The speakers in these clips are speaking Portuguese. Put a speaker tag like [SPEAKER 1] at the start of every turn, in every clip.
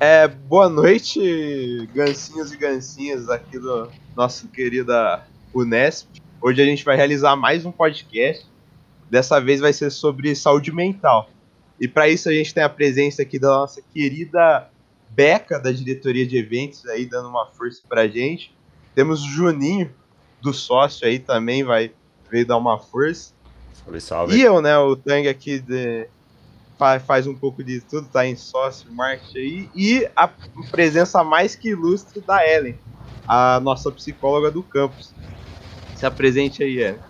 [SPEAKER 1] É, boa noite, gancinhos e gancinhas aqui do nosso querida Unesp. Hoje a gente vai realizar mais um podcast. Dessa vez vai ser sobre saúde mental. E para isso a gente tem a presença aqui da nossa querida Beca, da diretoria de eventos, aí dando uma força pra gente. Temos o Juninho, do sócio aí também, vai veio dar uma força.
[SPEAKER 2] Salve, salve.
[SPEAKER 1] E eu, né, o Tang aqui de, faz um pouco de tudo, tá em sócio, marketing aí. E a presença mais que ilustre da Ellen, a nossa psicóloga do campus. Se apresente aí, Ellen.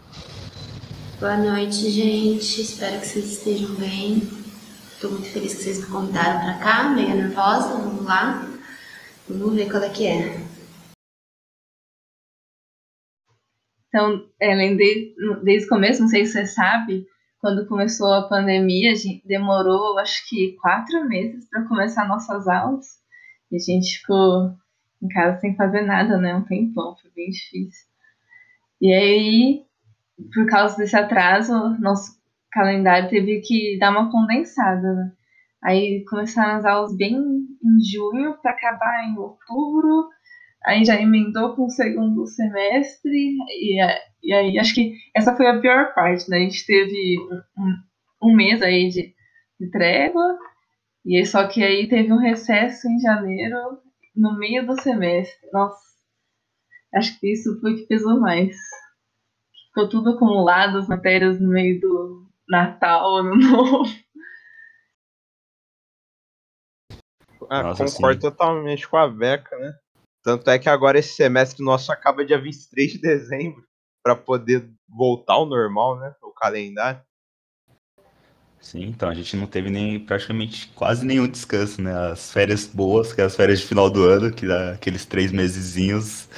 [SPEAKER 3] Boa noite, gente. Espero que vocês estejam bem. Estou muito feliz que vocês me convidaram para cá, meio nervosa. Vamos lá. Vamos ver qual é que é.
[SPEAKER 4] Então, Ellen, desde, desde o começo, não sei se você sabe, quando começou a pandemia, a gente demorou acho que quatro meses para começar nossas aulas. E a gente ficou em casa sem fazer nada, né? Um tempão, foi bem difícil. E aí, por causa desse atraso, nosso calendário teve que dar uma condensada, né? Aí começaram as aulas bem em junho para acabar em outubro aí já emendou com o segundo semestre, e, e aí acho que essa foi a pior parte, né? A gente teve um, um, mês aí de, de trégua, e só que aí teve um recesso em janeiro, no meio do semestre. Nossa, acho que isso foi que pesou mais. Ficou tudo acumulado, as matérias no meio do Natal, Ano Novo.
[SPEAKER 1] Ah, Nossa, concordo sim. totalmente com a Beca, né? Tanto é que agora esse semestre nosso acaba dia 23 de dezembro, para poder voltar ao normal, né? O calendário.
[SPEAKER 2] Sim, então a gente não teve nem praticamente quase nenhum descanso, né? As férias boas, que é as férias de final do ano, que aqueles três mesezinhos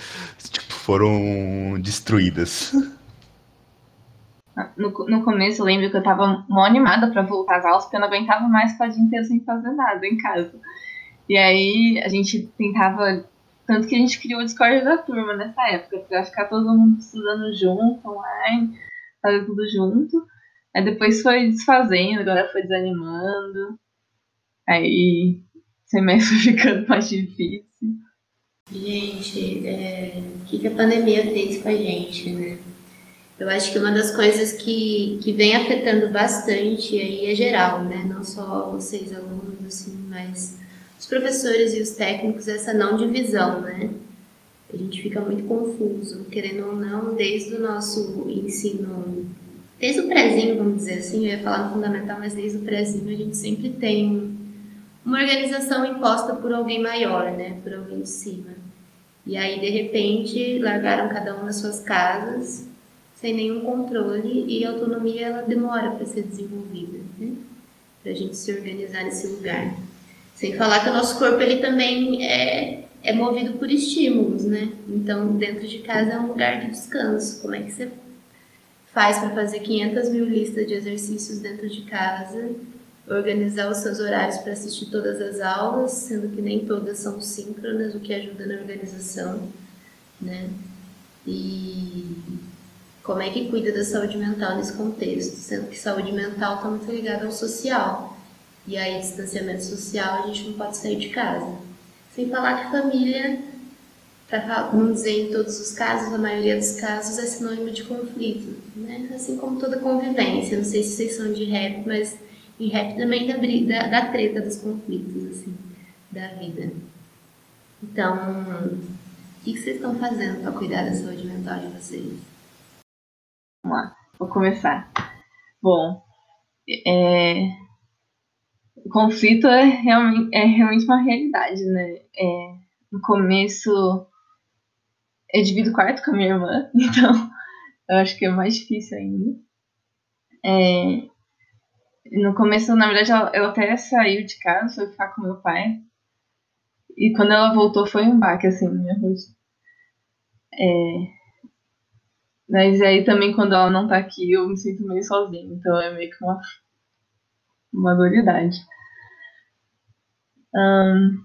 [SPEAKER 2] tipo, foram destruídas.
[SPEAKER 4] No, no começo eu lembro que eu tava mó animada para voltar às aulas, porque eu não aguentava mais ficar o dia inteiro sem fazer nada em casa. E aí a gente tentava tanto que a gente criou o Discord da turma nessa época, pra ficar todo mundo estudando junto, online, fazer tudo junto. Aí depois foi desfazendo, agora foi desanimando. Aí semestre ficando mais difícil.
[SPEAKER 3] Gente, é, o que a pandemia fez com a gente, né? Eu acho que uma das coisas que, que vem afetando bastante aí é geral, né? Não só vocês alunos, assim, mas os professores e os técnicos essa não divisão, né? A gente fica muito confuso, querendo ou não, desde o nosso ensino, desde o prézinho, vamos dizer assim, eu ia falar no fundamental, mas desde o prézinho a gente sempre tem uma organização imposta por alguém maior, né? Por alguém de cima. E aí, de repente, largaram cada um nas suas casas, sem nenhum controle, e a autonomia ela demora para ser desenvolvida, né? Para a gente se organizar nesse lugar. Sem falar que o nosso corpo ele também é, é movido por estímulos, né? Então, dentro de casa é um lugar de descanso. Como é que você faz para fazer 500 mil listas de exercícios dentro de casa, organizar os seus horários para assistir todas as aulas, sendo que nem todas são síncronas, o que ajuda na organização, né? E como é que cuida da saúde mental nesse contexto, sendo que saúde mental está muito ligada ao social. E aí, distanciamento social, a gente não pode sair de casa. Sem falar que família, para não dizer em todos os casos, a maioria dos casos é sinônimo de conflito, né? Assim como toda convivência. Não sei se vocês são de rap, mas em rap também da, da, treta dos conflitos, assim, da vida. Então, o que vocês estão fazendo para cuidar da saúde mental de vocês?
[SPEAKER 4] Vamos lá, vou começar. Bom, é, conflito é realmente, é realmente uma realidade, né? É, no começo, eu divido quarto com a minha irmã, então eu acho que é mais difícil ainda. É, no começo, na verdade, ela, ela até saiu de casa, foi ficar com meu pai. E quando ela voltou, foi um baque, assim, na minha rotina. É, mas aí também, quando ela não tá aqui, eu me sinto meio sozinha. Então é meio que uma uma dualidade. Um,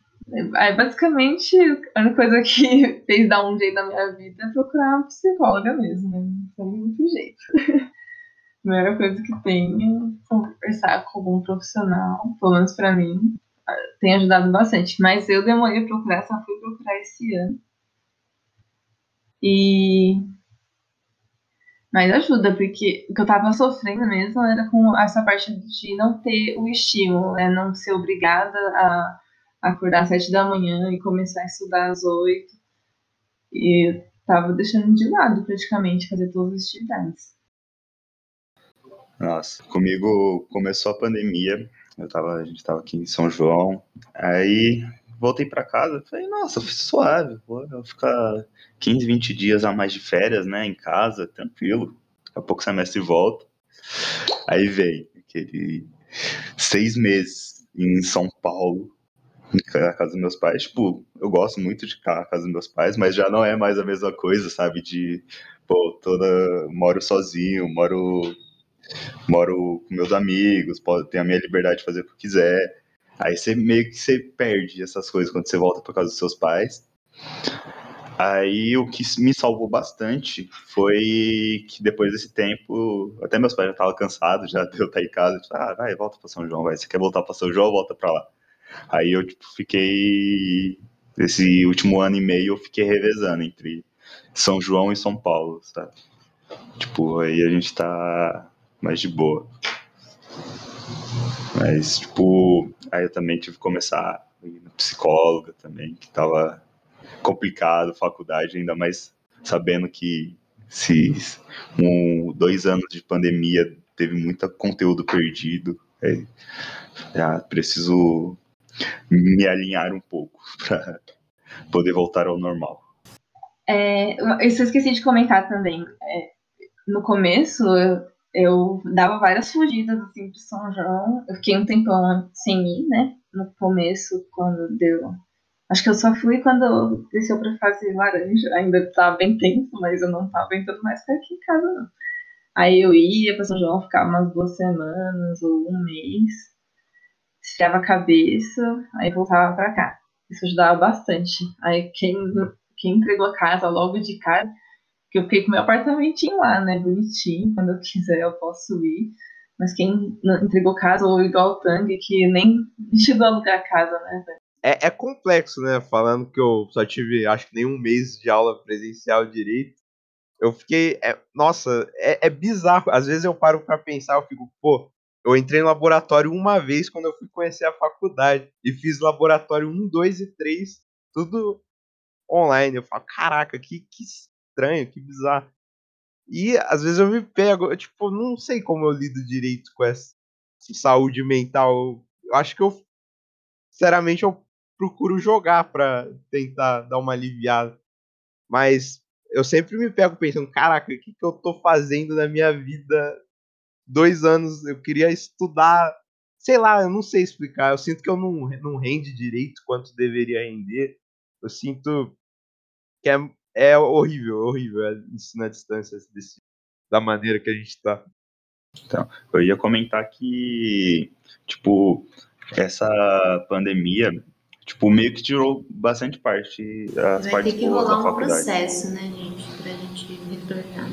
[SPEAKER 4] é, basicamente, a única coisa que fez dar um jeito na minha vida é procurar uma psicóloga mesmo, né? Não tem muito jeito. A primeira coisa que tem é conversar com algum profissional, pelo menos pra mim, tem ajudado bastante. Mas eu demorei a procurar, só fui procurar esse ano. E. Mas ajuda, porque o que eu tava sofrendo mesmo era com essa parte de não ter o estímulo, né? Não ser obrigada a acordar às sete da manhã e começar a estudar às oito. E tava deixando de lado praticamente fazer todas as atividades.
[SPEAKER 2] Nossa, comigo começou a pandemia, eu tava, a gente tava aqui em São João, aí voltei para casa, falei, nossa, suave, vou ficar 15, 20 dias a mais de férias, né, em casa, tranquilo, daqui a pouco semestre volta. Aí veio aquele seis meses em São Paulo, na casa dos meus pais. Tipo, eu gosto muito de ficar na casa dos meus pais, mas já não é mais a mesma coisa, sabe? De, pô, toda. Moro sozinho, moro moro com meus amigos, tenho a minha liberdade de fazer o que quiser. Aí você meio que você perde essas coisas quando você volta para casa dos seus pais. Aí o que me salvou bastante foi que depois desse tempo, até meus pais já estavam cansados, já deu estar em casa, tipo, ah, vai, volta para São João, vai, você quer voltar para São João, volta para lá. Aí eu tipo, fiquei esse último ano e meio eu fiquei revezando entre São João e São Paulo, sabe? Tipo, aí a gente tá mais de boa. Mas, tipo, aí eu também tive que começar a ir na psicóloga também, que tava complicado, faculdade, ainda mais sabendo que se um, dois anos de pandemia teve muito conteúdo perdido. É, já preciso me alinhar um pouco para poder voltar ao normal.
[SPEAKER 4] É, eu esqueci de comentar também. É, no começo, eu, eu dava várias fugidas assim pro São João. Eu fiquei um tempão sem ir, né? No começo, quando deu. Acho que eu só fui quando desceu pra fase laranja. Ainda tava bem tenso, mas eu não tava aguentando mais ficar aqui em casa, não. Aí eu ia pra São João, ficava umas duas semanas ou um mês, esfriava a cabeça, aí voltava pra cá. Isso ajudava bastante. Aí quem, quem entregou a casa logo de cara que eu fiquei com meu apartamentinho lá, né? Bonitinho. Quando eu quiser eu posso ir. Mas quem entregou casa ou igual o Tang, que nem chegou a alugar casa, né?
[SPEAKER 1] É, é complexo, né? Falando que eu só tive, acho que nem um mês de aula presencial direito. Eu fiquei. É, nossa, é, é, bizarro. Às vezes eu paro para pensar, eu fico, pô, eu entrei no laboratório uma vez quando eu fui conhecer a faculdade. E fiz laboratório 1, 2 e 3, tudo online. Eu falo, caraca, que, que estranho, que bizarro. E às vezes eu me pego, eu, tipo, não sei como eu lido direito com essa saúde mental. Eu acho que eu, sinceramente, eu procuro jogar pra tentar dar uma aliviada. Mas eu sempre me pego pensando, caraca, o que, que eu tô fazendo na minha vida? Dois anos, eu queria estudar, sei lá, eu não sei explicar. Eu sinto que eu não, não rende direito quanto deveria render. Eu sinto que é é horrível, horrível é isso na distância desse, da maneira que a gente tá.
[SPEAKER 2] Então, eu ia comentar que, tipo, essa pandemia, tipo, meio que tirou bastante parte
[SPEAKER 3] das Vai partes ter que rolar um processo, né, gente, pra gente retornar.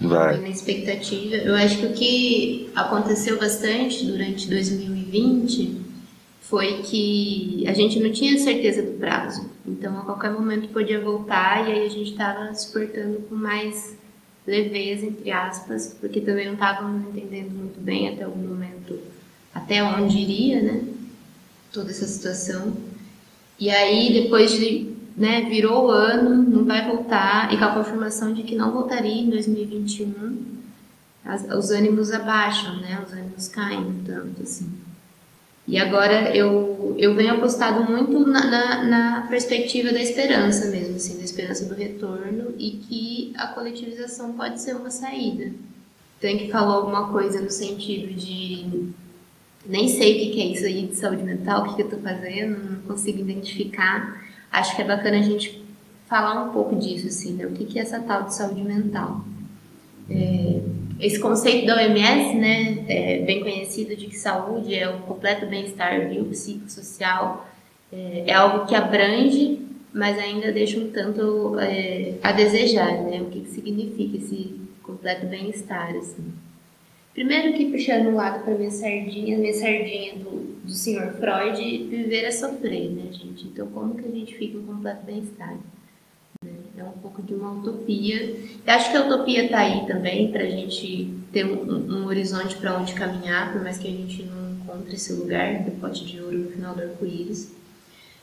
[SPEAKER 3] Vai. Na expectativa, eu acho que o que aconteceu bastante durante 2020 foi que a gente não tinha certeza do prazo. Então, a qualquer momento podia voltar e aí a gente estava se portando com mais leveza, entre aspas, porque também não estávamos entendendo muito bem até o momento, até onde iria, né? Toda essa situação. E aí, depois de, né, virou o ano, não vai voltar, e com a confirmação de que não voltaria em 2021, as, os ânimos abaixam, né? Os ânimos caem tanto, assim. E agora eu, eu venho apostado muito na, na, na, perspectiva da esperança mesmo, assim, da esperança do retorno e que a coletivização pode ser uma saída. Tem que falou alguma coisa no sentido de nem sei o que é isso aí de saúde mental, o que, que eu estou fazendo, não consigo identificar. Acho que é bacana a gente falar um pouco disso, assim, né? O que, que é essa tal de saúde mental? É, esse conceito da OMS, né, é bem conhecido de que saúde é o completo bem-estar biopsicossocial, é, é algo que abrange, mas ainda deixa um tanto é, a desejar, né, o que, que significa esse completo bem-estar, assim. Primeiro que puxando um lado para minha sardinha, minha sardinha do, do senhor Freud, viver é sofrer, né, gente? Então, como que a gente fica em completo bem-estar? É um pouco de uma utopia. Eu acho que a utopia está aí também para a gente ter um, um horizonte para onde caminhar, por mais que a gente não encontre esse lugar do pote de ouro no final do arco-íris.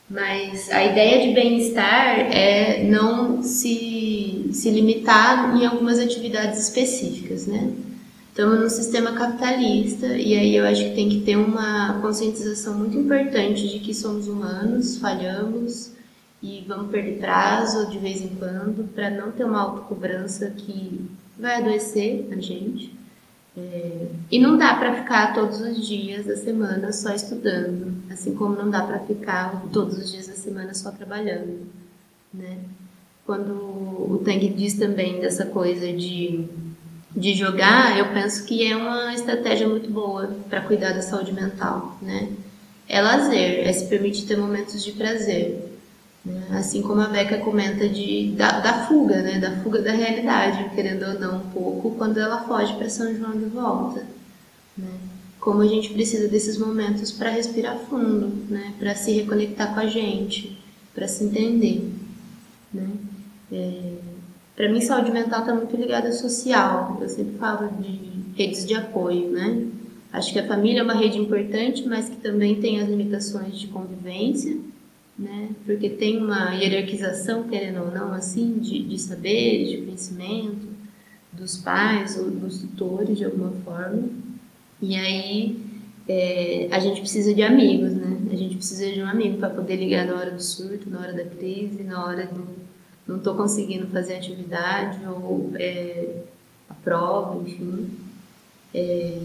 [SPEAKER 3] Mas a ideia de bem-estar é não se, se limitar em algumas atividades específicas, né? Estamos num sistema capitalista e aí eu acho que tem que ter uma conscientização muito importante de que somos humanos, falhamos e vamos perder prazo de vez em quando para não ter uma autocobrança que vai adoecer a gente. É, e não dá para ficar todos os dias da semana só estudando, assim como não dá para ficar todos os dias da semana só trabalhando, né? Quando o Tang diz também dessa coisa de de jogar, eu penso que é uma estratégia muito boa para cuidar da saúde mental, né? É lazer, é se permitir ter momentos de prazer. Né? Assim como a Beca comenta de, da, da, fuga, né? Da fuga da realidade, querendo ou não, um pouco, quando ela foge para São João de volta. Né? Como a gente precisa desses momentos para respirar fundo, né? Para se reconectar com a gente, para se entender, né? É para mim, saúde mental está muito ligada ao social. Eu sempre falo de redes de apoio, né? Acho que a família é uma rede importante, mas que também tem as limitações de convivência, né? Porque tem uma hierarquização, querendo ou não, assim, de, de saberes, de conhecimento dos pais ou dos tutores, de alguma forma. E aí é, a gente precisa de amigos, né? A gente precisa de um amigo para poder ligar na hora do surto, na hora da crise, na hora do não estou conseguindo fazer atividade ou é, a prova, enfim, é,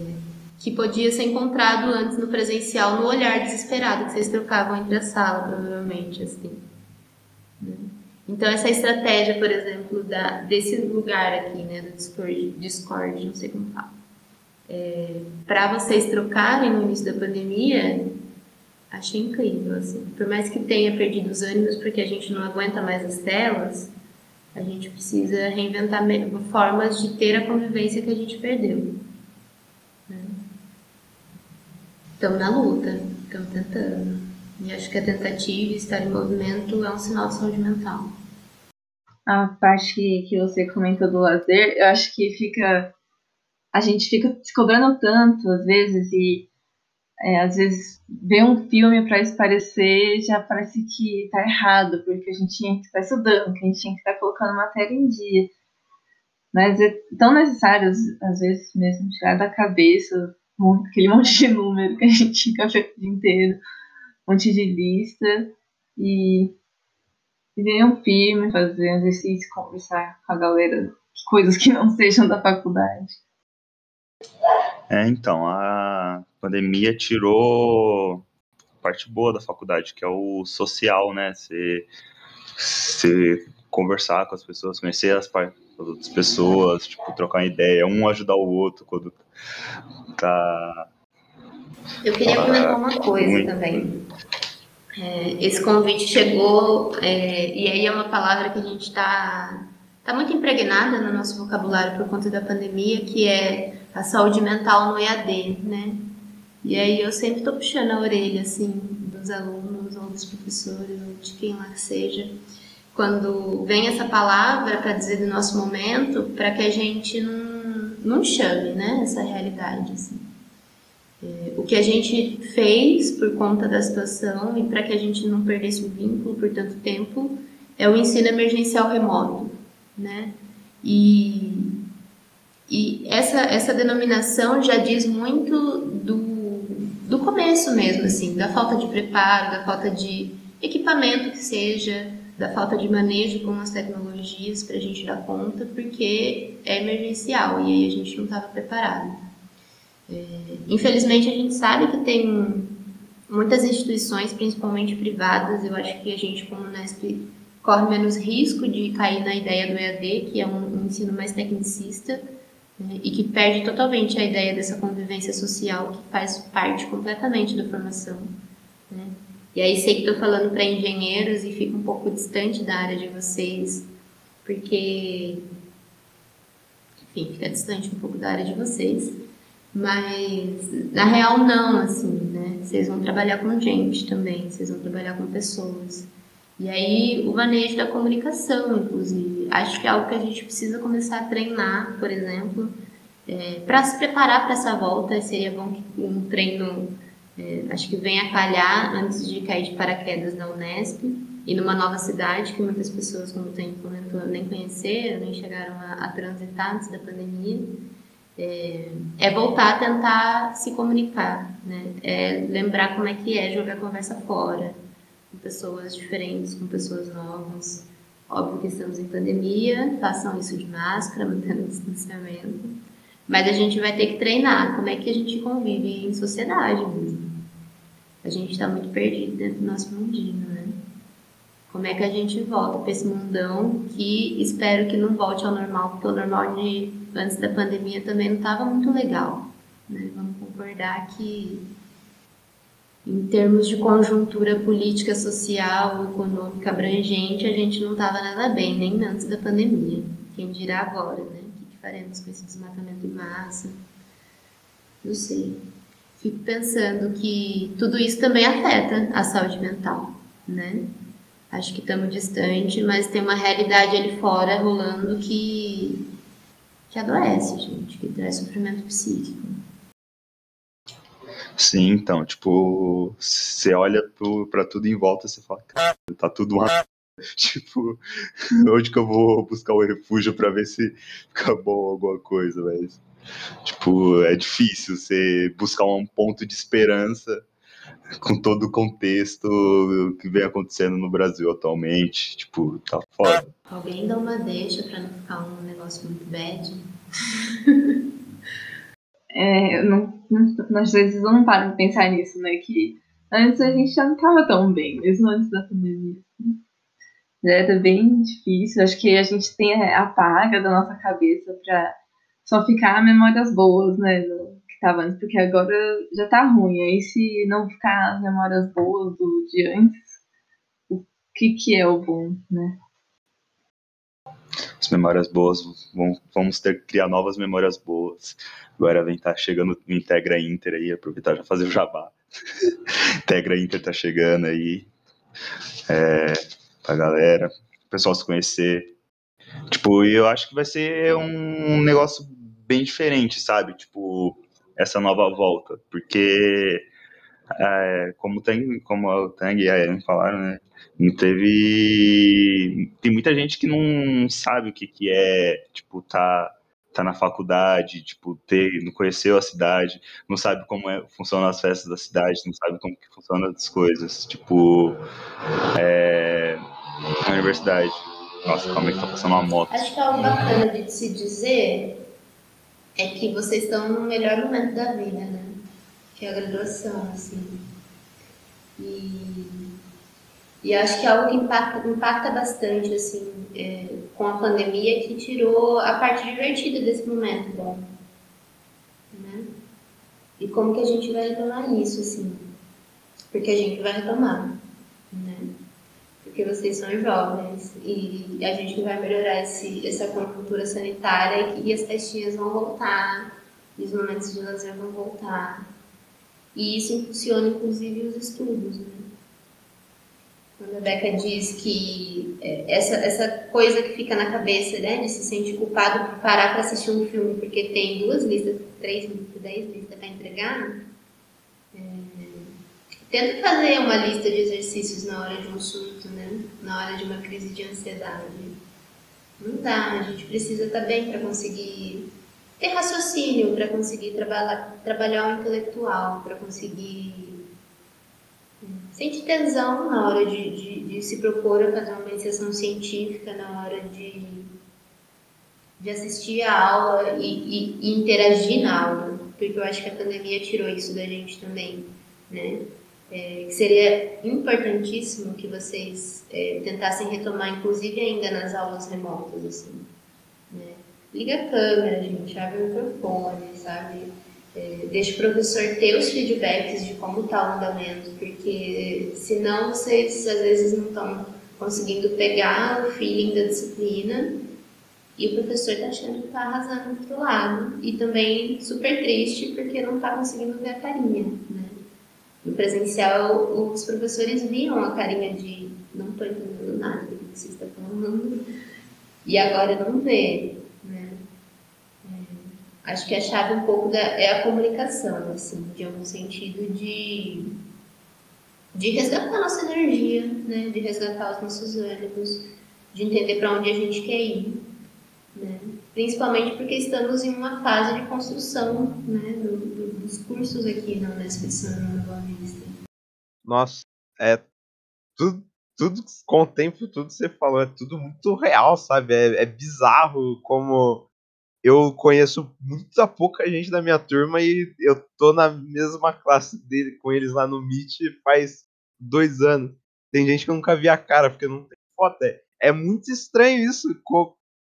[SPEAKER 3] que podia ser encontrado antes no presencial, no olhar desesperado que vocês trocavam entre a sala, provavelmente, assim. Né? Então, essa estratégia, por exemplo, da, desse lugar aqui, né, do Discord, Discord não sei como fala, é, para vocês trocarem no início da pandemia, achei incrível, assim. Por mais que tenha perdido os ânimos porque a gente não aguenta mais as telas, a gente precisa reinventar formas de ter a convivência que a gente perdeu. Estamos na luta, estamos tentando. E acho que a tentativa e estar em movimento é um sinal de saúde mental.
[SPEAKER 4] A parte que, que você comentou do lazer, eu acho que fica. A gente fica se cobrando tanto, às vezes, e é, às vezes ver um filme para parecer já parece que está errado, porque a gente tinha que estar estudando, que a gente tinha que estar colocando matéria em dia. Mas é tão necessário, às vezes mesmo, tirar da cabeça aquele monte de número que a gente fica o dia inteiro, um monte de lista, e, e ver um filme, fazer exercício, conversar com a galera, coisas que não sejam da faculdade.
[SPEAKER 2] É, então, a pandemia tirou parte boa da faculdade, que é o social, né? Você, você conversar com as pessoas, conhecer as, as outras pessoas, tipo, trocar uma ideia, um ajudar o outro quando tá.
[SPEAKER 3] Eu queria tá comentar uma coisa muito. também. É, esse convite chegou, é, e aí é uma palavra que a gente está tá muito impregnada no nosso vocabulário por conta da pandemia, que é a saúde mental no EAD, né? E aí eu sempre estou puxando a orelha, assim, dos alunos ou dos professores ou de quem lá que seja, quando vem essa palavra para dizer do nosso momento, para que a gente não, não chame, né, essa realidade, assim. É, o que a gente fez por conta da situação e para que a gente não perdesse o vínculo por tanto tempo é o ensino emergencial remoto, né? E e essa, essa denominação já diz muito do, do começo mesmo, assim, da falta de preparo, da falta de equipamento que seja, da falta de manejo com as tecnologias para a gente dar conta, porque é emergencial e aí a gente não estava preparado. É, infelizmente, a gente sabe que tem muitas instituições, principalmente privadas, eu acho que a gente, como Nesp, corre menos risco de cair na ideia do EAD, que é um, um ensino mais tecnicista, né, e que perde totalmente a ideia dessa convivência social que faz parte completamente da formação. Né? E aí sei que estou falando para engenheiros e fica um pouco distante da área de vocês, porque, enfim, fica distante um pouco da área de vocês. Mas na real não, assim, né? Vocês vão trabalhar com gente também, vocês vão trabalhar com pessoas. E aí o manejo da comunicação, inclusive. Acho que é algo que a gente precisa começar a treinar, por exemplo, é, para se preparar para essa volta. Seria bom que um treino, é, acho que venha a calhar antes de cair de paraquedas na Unesp e numa nova cidade que muitas pessoas, como tem comentou, nem conheceram, nem chegaram a, a transitar antes da pandemia. É, é, voltar a tentar se comunicar, né? É lembrar como é que é jogar conversa fora, com pessoas diferentes, com pessoas novas. Óbvio que estamos em pandemia, façam isso de máscara, mantendo o distanciamento. Mas a gente vai ter que treinar como é que a gente convive em sociedade mesmo. A gente está muito perdido dentro do nosso mundinho, né? Como é que a gente volta para esse mundão que espero que não volte ao normal, porque o normal de antes da pandemia também não estava muito legal. Né? Vamos concordar que em termos de conjuntura política, social, econômica abrangente, a gente não estava nada bem, nem antes da pandemia. Quem dirá agora, né? O que faremos com esse desmatamento em massa? Não sei. Fico pensando que tudo isso também afeta a saúde mental, né? Acho que estamos distante, mas tem uma realidade ali fora rolando que, que adoece, gente, que traz sofrimento psíquico.
[SPEAKER 2] Sim, então, tipo, você olha para tudo em volta e você fala, cara, tá tudo uma. Tipo, onde que eu vou buscar o um refúgio para ver se fica bom alguma coisa, mas tipo, é difícil você buscar um ponto de esperança com todo o contexto que vem acontecendo no Brasil atualmente, tipo, tá foda.
[SPEAKER 3] Alguém dá uma deixa para não ficar um negócio muito bad.
[SPEAKER 4] é, não, não, às vezes eu não paro de pensar nisso, né? Que antes a gente já não tava tão bem, mesmo antes da pandemia. Era bem difícil. Acho que a gente tem a apaga da nossa cabeça pra só ficar memórias boas, né? Do que tava antes, porque agora já tá ruim. Aí se não ficar as memórias boas do de antes, o que que é o bom, né?
[SPEAKER 2] as memórias boas, vamos ter que criar novas memórias boas. Agora vem tá chegando o Integra Inter aí, aproveitar já fazer o jabá. Integra Inter tá chegando aí é, pra galera, o pessoal se conhecer. Tipo, eu acho que vai ser um negócio bem diferente, sabe? Tipo, essa nova volta, porque é, como tem, como o Tang e a Ellen falaram, né? Teve. Tem muita gente que não sabe o que, que é, tipo, tá, tá na faculdade, tipo, ter, não conheceu a cidade, não sabe como é, funcionam as festas da cidade, não sabe como que funcionam as coisas. Tipo, é, a universidade. Nossa, calma aí que tá passando uma moto.
[SPEAKER 3] Acho que algo bacana de se dizer é que vocês estão no melhor momento da vida, né? Que é a graduação, assim. E e acho que é algo que impacta, impacta bastante, assim, é, com a pandemia, que tirou a parte divertida desse momento bom. Né? E como que a gente vai retomar isso, assim? Porque a gente vai retomar? Porque vocês são jovens e a gente vai melhorar esse, essa conjuntura sanitária e as festinhas vão voltar, e os momentos de lazer vão voltar. E isso impulsiona, inclusive, os estudos, né? Quando a Beca diz que é, essa, essa coisa que fica na cabeça, né, de se sentir culpado por parar para assistir um filme porque tem duas listas, três listas, dez listas para entregar, é, tenta fazer uma lista de exercícios na hora de um surto, né, na hora de uma crise de ansiedade. Não dá, a gente precisa estar tá bem para conseguir ter raciocínio, para conseguir trabalhar, trabalhar o intelectual, para conseguir sente tesão na hora de, de, de, se propor a fazer uma iniciação científica, na hora de, de assistir a aula e, e, e, interagir na aula, porque eu acho que a pandemia tirou isso da gente também, né? É, seria importantíssimo que vocês é, tentassem retomar, inclusive ainda nas aulas remotas, assim, né? Liga a câmera, gente, abre o microfone, sabe? É, deixa o professor ter os feedbacks de como está o andamento, porque senão vocês às vezes não estão conseguindo pegar o feeling da disciplina e o professor tá achando que tá arrasando do outro lado. E também super triste porque não tá conseguindo ver a carinha, né? No presencial, os professores viam a carinha de não tô entendendo nada do que você está falando, e agora não vê, né? É, acho que a chave um pouco da, é a comunicação, assim, de um sentido de, de resgatar a nossa energia, né? De resgatar os nossos ânimos, de entender para onde a gente quer ir. Né? Principalmente porque estamos em uma fase de construção né, dos cursos aqui na Unesp São Boa Vista.
[SPEAKER 1] Nossa, é tudo, tudo com o tempo, tudo que você falou, é tudo muito real, sabe? É, é bizarro como eu conheço muita pouca gente da minha turma e eu tô na mesma classe dele com eles lá no Meet faz dois anos. Tem gente que eu nunca vi a cara, porque não tem foto. É, é muito estranho isso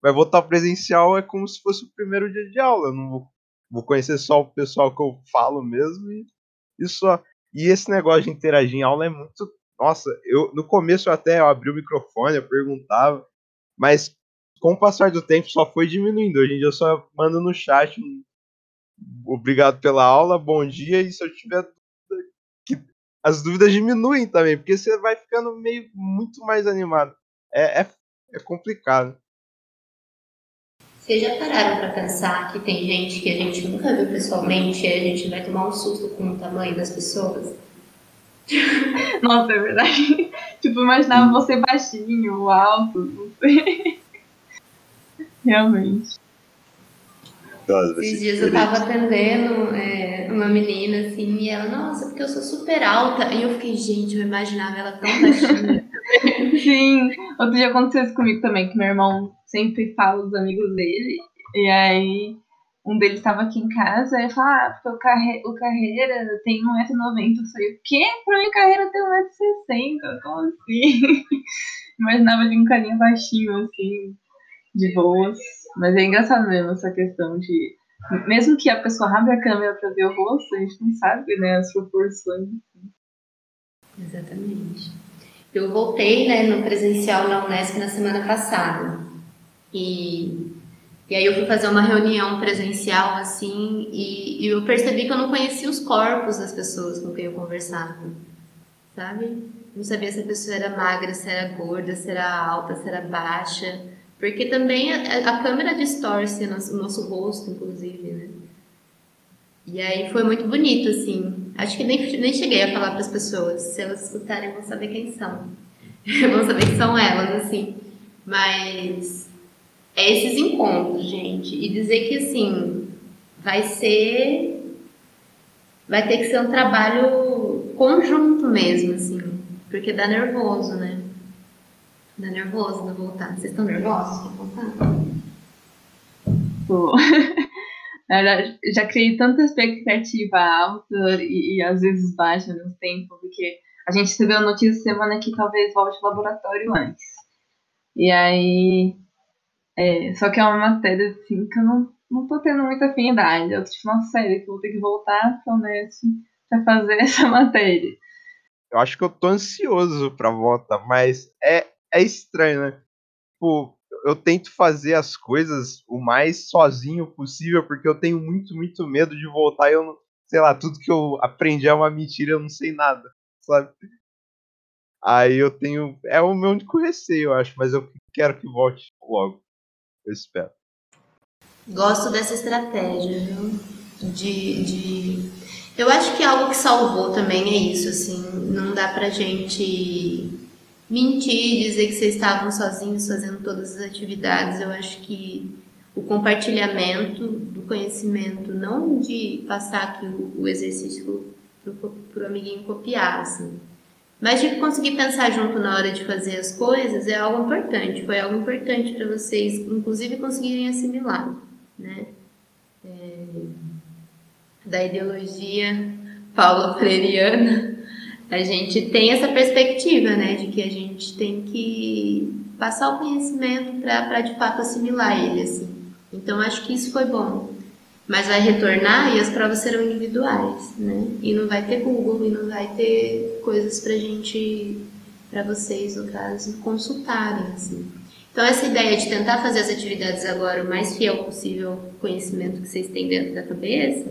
[SPEAKER 1] vai voltar presencial é como se fosse o primeiro dia de aula. Eu não vou, vou conhecer só o pessoal que eu falo mesmo e, e só. E esse negócio de interagir em aula é muito. Nossa, eu no começo eu até eu abri o microfone, eu perguntava, mas com o passar do tempo só foi diminuindo. Hoje em dia eu só mando no chat um, obrigado pela aula, bom dia, e se eu tiver dúvida, que as dúvidas diminuem também, porque você vai ficando meio muito mais animado. É, é, é complicado.
[SPEAKER 3] Vocês já pararam para pensar que tem gente que a gente nunca viu pessoalmente e a gente vai tomar um susto com o tamanho das pessoas?
[SPEAKER 4] Nossa, é verdade. tipo, imaginava você baixinho, alto, não sei. Realmente.
[SPEAKER 3] Esses dias eu tava atendendo é, uma menina assim, e ela, nossa, porque eu sou super alta. E eu fiquei, gente, eu imaginava ela tão baixinha.
[SPEAKER 4] Sim, outro dia aconteceu isso comigo também, que meu irmão sempre fala dos amigos dele, e aí um deles estava aqui em casa e falou, ah, porque o, carre o Carreira tem 1,90m. Eu falei, o quê? Pra mim, Carreira tem 1,60m, como assim? Imaginava de um carinha baixinho, assim, de boas. Mas é engraçado mesmo essa questão de. Mesmo que a pessoa abra a câmera pra ver o rosto, a gente não sabe, né, as proporções.
[SPEAKER 3] Exatamente. Eu voltei, né, no presencial na Unesp na semana passada. E, e aí eu fui fazer uma reunião presencial, assim, e, e eu percebi que eu não conhecia os corpos das pessoas com quem eu conversava, sabe? Não sabia se a pessoa era magra, se era gorda, se era alta, se era baixa. Porque também a, a câmera distorce o nosso, o nosso rosto, inclusive, né? E aí foi muito bonito, assim. Acho que nem, nem cheguei a falar para as pessoas. Se elas escutarem, vão saber quem são. vão saber que são elas, assim. Mas é esses encontros, gente. E dizer que assim, vai ser. Vai ter que ser um trabalho conjunto mesmo, assim. Porque dá nervoso, né? Dá nervoso não voltar. Vocês estão nervosos pra voltar?
[SPEAKER 4] Tô. Verdade, já criei tanta expectativa alta e, e às vezes baixa no tempo, porque a gente recebeu notícia semana que talvez volte ao laboratório antes. E aí é, só que é uma matéria assim que eu não, não tô tendo muita afinidade. Eu tô tipo, uma série que vou ter que voltar pra pra fazer essa matéria.
[SPEAKER 1] Eu acho que eu tô ansioso pra volta, mas é, é estranho, né? Tipo, eu tento fazer as coisas o mais sozinho possível, porque eu tenho muito, muito medo de voltar e eu não. Sei lá, tudo que eu aprendi é uma mentira, eu não sei nada, sabe? Aí eu tenho. É o meu único receio, eu acho, mas eu quero que volte logo. Eu espero.
[SPEAKER 3] Gosto dessa estratégia, viu? De, de. Eu acho que algo que salvou também é isso, assim. Não dá pra gente mentir, dizer que vocês estavam sozinhos fazendo todas as atividades. Eu acho que o compartilhamento do conhecimento, não de passar aqui o, o exercício para o amiguinho copiar, assim, mas de conseguir pensar junto na hora de fazer as coisas é algo importante, foi algo importante para vocês, inclusive, conseguirem assimilar, né? É, da ideologia Paula Freiriana, a gente tem essa perspectiva, né, de que a gente tem que passar o conhecimento para de fato assimilar ele, assim. Então, acho que isso foi bom. Mas vai retornar e as provas serão individuais, né? E não vai ter Google e não vai ter coisas pra gente, pra vocês, no caso, consultarem, assim. Então, essa ideia de tentar fazer as atividades agora o mais fiel possível ao conhecimento que vocês têm dentro da cabeça,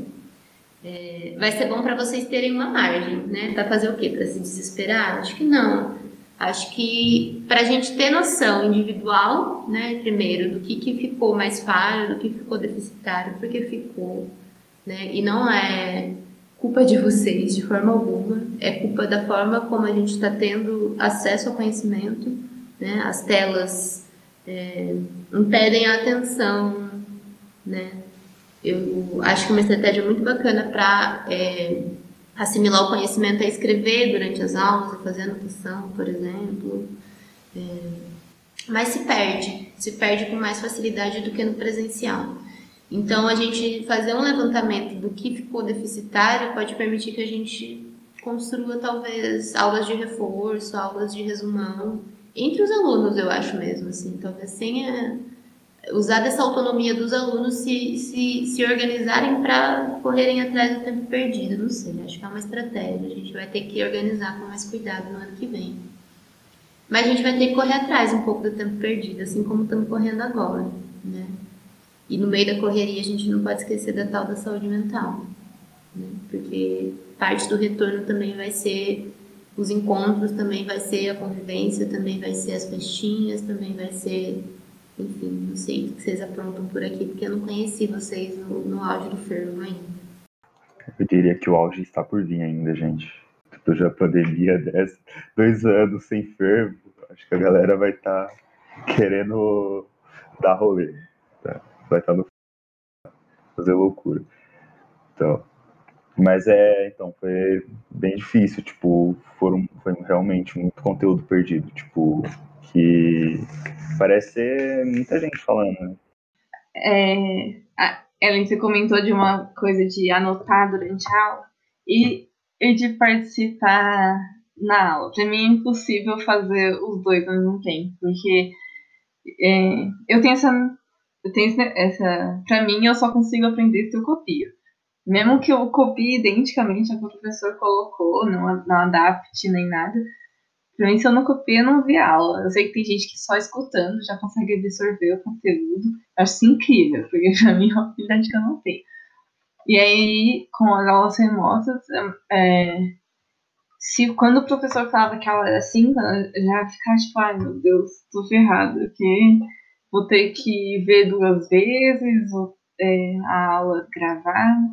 [SPEAKER 3] é, vai ser bom para vocês terem uma margem, né? Para fazer o quê? Para se desesperar? Acho que não. Acho que para a gente ter noção individual, né, primeiro, do que, que ficou mais falho, do que ficou deficitário, por que ficou, né? E não é culpa de vocês de forma alguma, é culpa da forma como a gente está tendo acesso ao conhecimento, né? As telas é, impedem a atenção, né? Eu acho que uma estratégia muito bacana para é, assimilar o conhecimento é escrever durante as aulas, fazer anotação, por exemplo. É, mas se perde, se perde com mais facilidade do que no presencial. Então, a gente fazer um levantamento do que ficou deficitário pode permitir que a gente construa, talvez, aulas de reforço, aulas de resumão, entre os alunos, eu acho mesmo, assim, talvez tenha usar dessa autonomia dos alunos se, se, se organizarem para correrem atrás do tempo perdido, não sei, acho que é uma estratégia, a gente vai ter que organizar com mais cuidado no ano que vem. Mas a gente vai ter que correr atrás um pouco do tempo perdido, assim como estamos correndo agora, né? E no meio da correria a gente não pode esquecer da tal da saúde mental, né? Porque parte do retorno também vai ser os encontros também vai ser a convivência, também vai ser as festinhas, também vai ser, enfim, não sei o que vocês aprontam por aqui, porque eu não conheci vocês no, no auge do fervo ainda.
[SPEAKER 2] Eu diria que o auge está por vir ainda, gente. Depois da pandemia, dez, dois anos sem fervo, acho que a galera vai estar tá querendo dar rolê. Tá? Vai estar tá no fazer loucura. Então, mas é, então, foi bem difícil, tipo, foram, foi realmente muito conteúdo perdido, tipo, que parece ser muita gente falando, né?
[SPEAKER 4] É, a Ellen, você comentou de uma coisa de anotar durante a aula e, e de participar na aula. Para mim é impossível fazer os dois ao mesmo tempo, porque é, eu tenho essa, eu tenho essa, para mim eu só consigo aprender se eu copio. Mesmo que eu copie identicamente o que o professor colocou, não, não adapte nem nada. Pra mim, se eu não copiei, eu não vi aula. Eu sei que tem gente que só escutando já consegue absorver o conteúdo. Eu acho isso incrível, porque pra mim é uma habilidade que eu não tenho. E aí, com as aulas remotas, é, se quando o professor falava que a aula era assim, eu já ficava tipo, ai meu Deus, tô ferrado, porque vou ter que ver duas vezes, vou, é, a aula gravada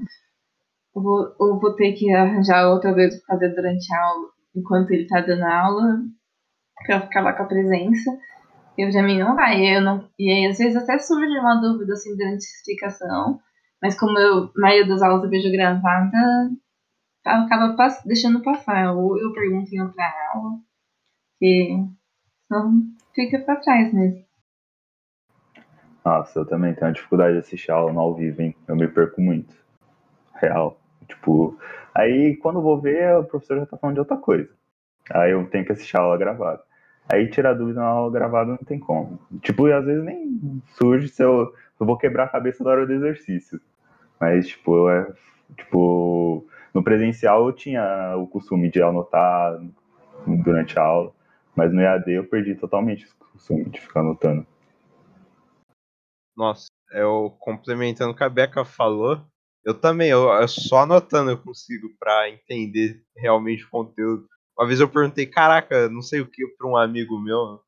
[SPEAKER 4] vou, eu vou ter que arranjar outra vez para fazer durante a aula, enquanto ele está dando aula, para ficar lá com a presença. Eu já me não vai. Eu não, e aí, às vezes, até surge uma dúvida assim, durante a explicação, mas como eu, a maioria das aulas eu vejo gravada, acaba pass deixando passar. Ou eu pergunto em outra aula, que não fica para trás mesmo.
[SPEAKER 2] Nossa, eu também tenho dificuldade de assistir aula no ao vivo, hein? Eu me perco muito. Real. Tipo, aí quando vou ver, o professor já tá falando de outra coisa. Aí eu tenho que assistir a aula gravada. Aí tirar dúvida na aula gravada não tem como. Tipo, às vezes nem surge se eu, eu vou quebrar a cabeça na hora do exercício. Mas, tipo, é, tipo, no presencial eu tinha o costume de anotar durante a aula, mas no EAD eu perdi totalmente o costume de ficar anotando.
[SPEAKER 1] Nossa, eu complementando o que a Beca falou, eu também, eu, eu só anotando eu consigo para entender realmente o conteúdo. Uma vez eu perguntei, caraca, não sei o que, para um amigo meu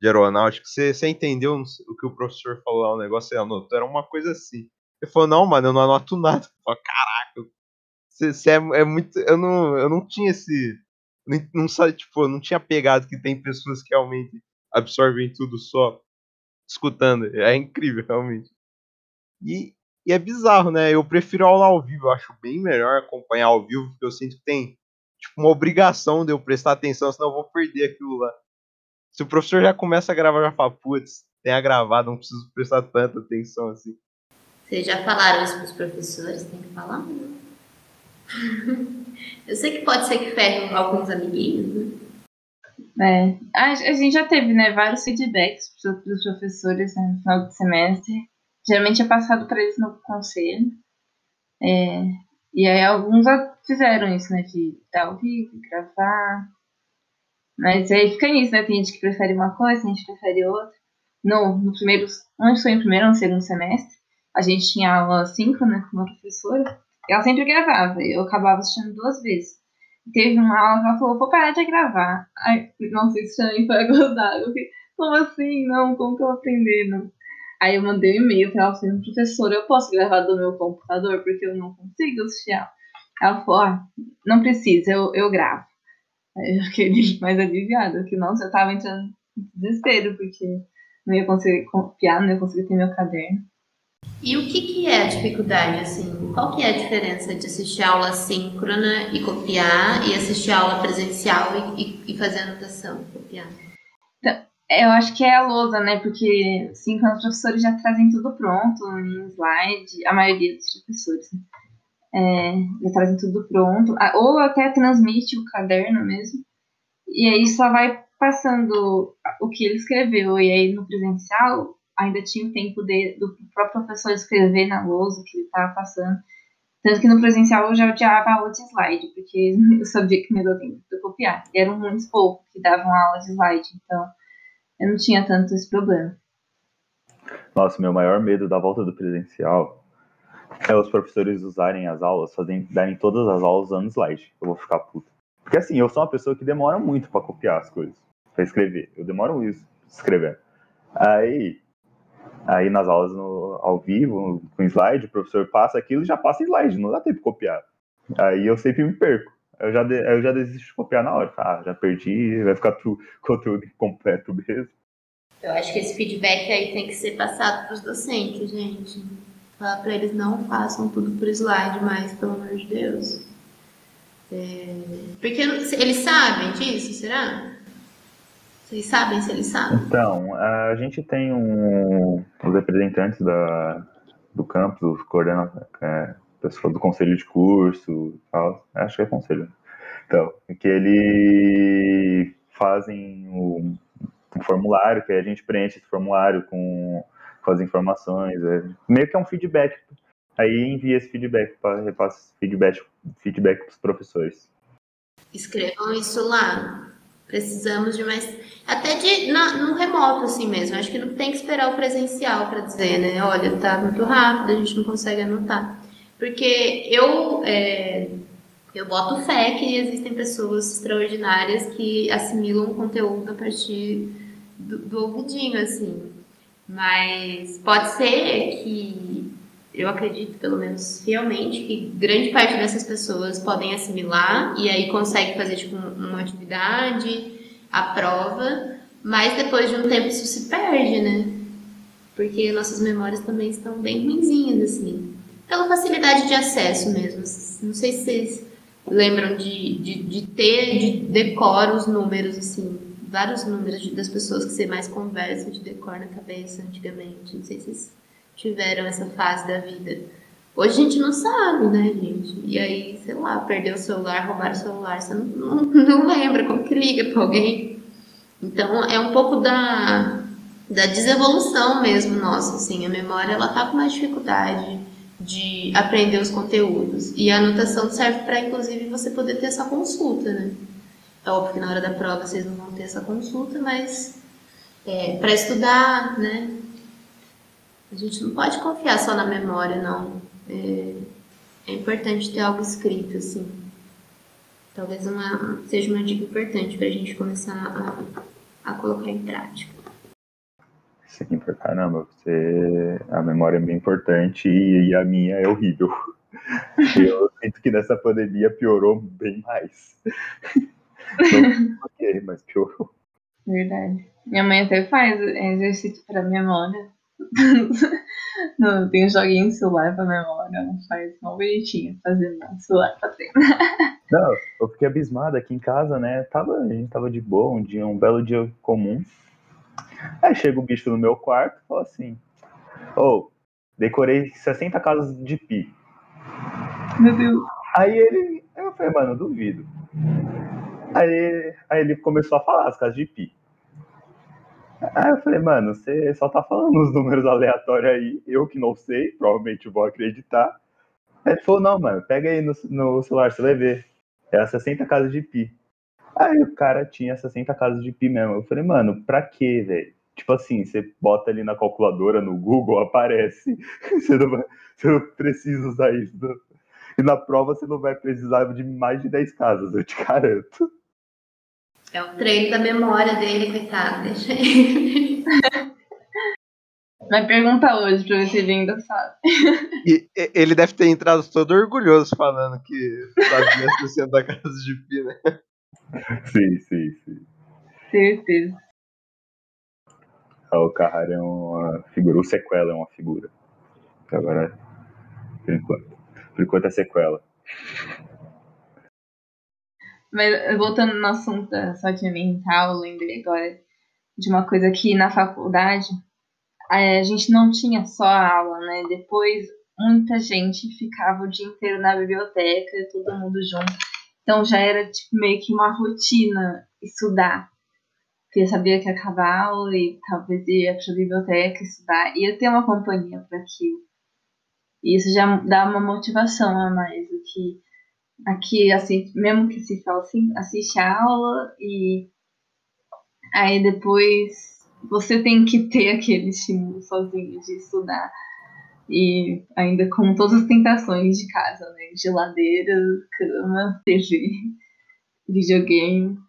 [SPEAKER 1] de aeronáutica, você, você entendeu o que o professor falou lá, o negócio você anotou? Era uma coisa assim. Ele falou, não, mano, eu não anoto nada. Eu falei, caraca, você, você é, é, muito. Eu não, eu não tinha esse. Não, não sabe, tipo, eu não tinha pegado que tem pessoas que realmente absorvem tudo só escutando. É incrível, realmente. E, e é bizarro, né? Eu prefiro aula ao vivo, eu acho bem melhor acompanhar ao vivo, porque eu sinto que tem tipo, uma obrigação de eu prestar atenção, senão eu vou perder aquilo lá. Se o professor já começa a gravar, já fala, putz, tenha gravado, não preciso prestar tanta atenção assim.
[SPEAKER 3] Vocês já falaram isso para os professores? Tem que falar? eu sei que pode ser que ferre alguns amiguinhos,
[SPEAKER 4] né? É, a, a gente já teve, né, vários feedbacks para os professores né, no final do semestre Geralmente é passado para eles no conselho. É, e aí alguns fizeram isso, né? De dar ao vivo, gravar. Mas aí fica nisso, né? Tem gente que prefere uma coisa, tem gente que prefere outra. no, no primeiro, onde foi no primeiro no segundo semestre, a gente tinha aula síncrona com uma professora, e ela sempre gravava, eu acabava assistindo duas vezes. Teve uma aula que ela falou, vou parar de gravar. Ai, nossa, isso também foi agudar. Eu fiquei, como assim? Não, como que eu vou aprender? Não? Aí eu mandei um e-mail pra ela falando, professora, eu posso gravar do meu computador porque eu não consigo assistir ela. Ela falou, ah, não precisa, eu, eu gravo. Aí eu fiquei mais aliviada, que nossa, eu tava entrando em desespero, porque não ia conseguir copiar, não ia conseguir ter meu caderno.
[SPEAKER 3] E o que, que é a dificuldade, assim? Qual que é a diferença de assistir aula síncrona e copiar e assistir aula presencial e, e, e fazer anotação, copiar?
[SPEAKER 4] Então, eu acho que é a lousa, né? Porque síncrona os professores já trazem tudo pronto em slide, a maioria dos professores, né? É, já trazem tudo pronto, ou até transmite o caderno mesmo, e aí só vai passando o que ele escreveu, e aí no presencial ainda tinha o tempo de, do próprio professor escrever na lousa o que ele estava passando. Tanto que no presencial eu já odiava aula de slide, porque eu sabia que me deu tempo de copiar. E eram muitos poucos que davam aula de slide, então eu não tinha tanto esse problema.
[SPEAKER 2] Nossa, meu maior medo da volta do presencial é os professores usarem as aulas, fazerem, darem todas as aulas usando slide. Eu vou ficar puto. Porque assim, eu sou uma pessoa que demora muito para copiar as coisas, para escrever. Eu demoro isso escrevendo. Aí, Aí nas aulas no, ao vivo, com slide, o professor passa aquilo e já passa slide, não dá tempo de copiar. Aí eu sempre me perco. Eu já, de, eu já desisto de copiar na hora. Ah, já perdi, vai ficar tudo, conteúdo incompleto mesmo.
[SPEAKER 3] Eu acho que esse feedback aí tem que ser passado para os docentes, gente. Falar para eles não façam tudo por slide mais, pelo amor de Deus. É... Porque eles sabem disso, será? Vocês sabem se eles sabem?
[SPEAKER 2] Então, a gente tem um, os representantes da, do campus, os coordenadores, é, pessoa do conselho de curso, tal, acho que é conselho. Então, que eles fazem o, um formulário, que a gente preenche esse formulário com, com as informações, é, meio que é um feedback. Aí envia esse feedback para repassa feedback, feedback para os professores.
[SPEAKER 3] Escrevam isso lá. Precisamos de mais. Até de na, no remoto, assim mesmo. Acho que não tem que esperar o presencial para dizer, né? Olha, tá muito rápido, a gente não consegue anotar. Porque eu, é, eu boto fé que existem pessoas extraordinárias que assimilam conteúdo a partir do, do ouvidinho, assim. Mas pode ser que eu acredito, pelo menos fielmente, que grande parte dessas pessoas podem assimilar e aí consegue fazer tipo uma atividade, a prova, mas depois de um tempo isso se perde, né? Porque nossas memórias também estão bem ruinzinhas, assim. Pela facilidade de acesso mesmo. Não sei se vocês lembram de, de, de ter de decor os números, assim, vários números de, das pessoas que você mais conversa de decor na cabeça antigamente. Não sei se vocês tiveram essa fase da vida. Hoje a gente não sabe, né, gente? E aí, sei lá, perdeu o celular, roubaram o celular, você não, não, não lembra como que liga para alguém. Então, é um pouco da, da desevolução mesmo nossa, assim. A memória, ela tá com mais dificuldade de aprender os conteúdos. E a anotação serve para, inclusive, você poder ter essa consulta, né? É óbvio que na hora da prova vocês não vão ter essa consulta, mas é, para estudar, né? A gente não pode confiar só na memória, não. É, é importante ter algo escrito, assim. Talvez uma, seja uma dica importante para a gente começar a, a colocar em prática.
[SPEAKER 2] Sim, pra caramba. Você... A memória é bem importante e, e a minha é horrível. Eu sinto que nessa pandemia piorou bem mais. Não sei mas piorou.
[SPEAKER 4] Verdade. Minha mãe até faz exercício para memória não, tem um joguinho celular pra memória, não faz mal bonitinho fazendo celular pra treinar.
[SPEAKER 2] Não, eu fiquei abismado aqui em casa, né? Tava, a gente tava de boa, um dia, um belo dia comum. Aí chega o bicho no meu quarto e fala assim: Ô, oh, decorei 60 casas de pi.
[SPEAKER 4] Meu Deus.
[SPEAKER 2] Aí ele. Eu falei, mano, duvido. Aí, aí ele começou a falar as casas de pi. Aí eu falei, mano, você só tá falando os números aleatórios aí, eu que não sei, provavelmente vou acreditar. Aí ele falou, não, mano, pega aí no, no celular, você vai ver. Era 60 casas de pi. Aí o cara tinha 60 casas de pi mesmo. Eu falei, mano, pra quê, velho? Tipo assim, você bota ali na calculadora no Google, aparece. Você não, vai, você não precisa usar isso. E na prova você não vai precisar de mais de 10 casas, eu te garanto.
[SPEAKER 3] É o treino da memória dele, coitado. Deixa ele.
[SPEAKER 4] Vai perguntar hoje pra ver se ele ainda sabe.
[SPEAKER 1] E ele deve ter entrado todo orgulhoso falando que sabia 60 casas de pi, né?
[SPEAKER 2] Sim, sim, sim.
[SPEAKER 4] Certeza.
[SPEAKER 2] O Carrara é uma figura, o sequela é uma figura. Agora, por enquanto. Por enquanto é sequela.
[SPEAKER 4] Mas voltando no assunto da saúde mental, lembrei agora de uma coisa que na faculdade a gente não tinha só aula, né? Depois muita gente ficava o dia inteiro na biblioteca, todo mundo junto. Então já era tipo, meio que uma rotina estudar. Porque sabia que ia aula e talvez ia para a biblioteca estudar. Ia ter uma companhia para aquilo. E isso já dá uma motivação a mais do que aqui, assim, mesmo que se fala assim, assiste a aula e aí depois você tem que ter aquele estímulo sozinho de estudar. E ainda com todas as tentações de casa, né? Geladeira, cama, TV, videogame.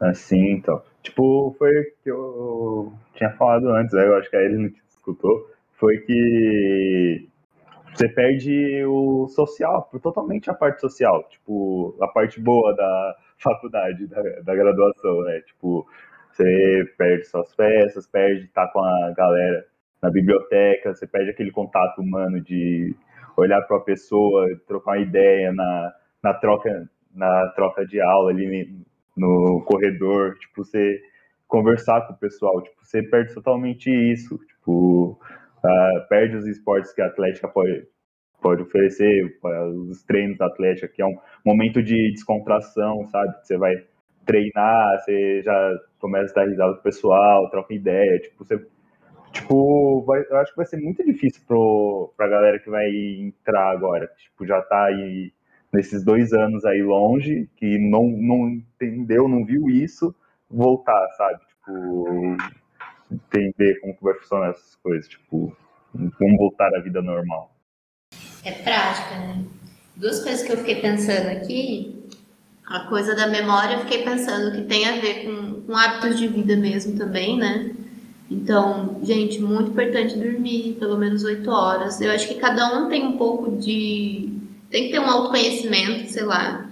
[SPEAKER 2] Assim, então. Tipo, foi o que eu tinha falado antes, né? eu acho que a ele não escutou. Foi que você perde o social, totalmente a parte social, tipo, a parte boa da faculdade, da, da graduação, né? Tipo, você perde suas festas, perde estar com a galera na biblioteca, você perde aquele contato humano de olhar para a pessoa, trocar uma ideia na, na troca na troca de aula ali no corredor, tipo, você conversar com o pessoal, tipo, você perde totalmente isso, tipo, uh, perde os esportes que a Atlética pode, pode oferecer, os treinos da Atlética, que é um momento de descontração, sabe? Você vai treinar, você já começa a dar risada com o pessoal, troca ideia, tipo, você tipo, vai, eu acho que vai ser muito difícil pro, pra galera que vai entrar agora, tipo, já tá aí nesses dois anos aí longe, que não, não entendeu, não viu isso, voltar, sabe? Tipo, entender como que vai funcionar essas coisas, tipo, como voltar à vida normal.
[SPEAKER 3] É prática, né? Duas coisas que eu fiquei pensando aqui. A coisa da memória, eu fiquei pensando que tem a ver com, com hábitos de vida mesmo também, né? Então, gente, muito importante dormir pelo menos oito horas. Eu acho que cada um tem um pouco de. Tem que ter um autoconhecimento, sei lá.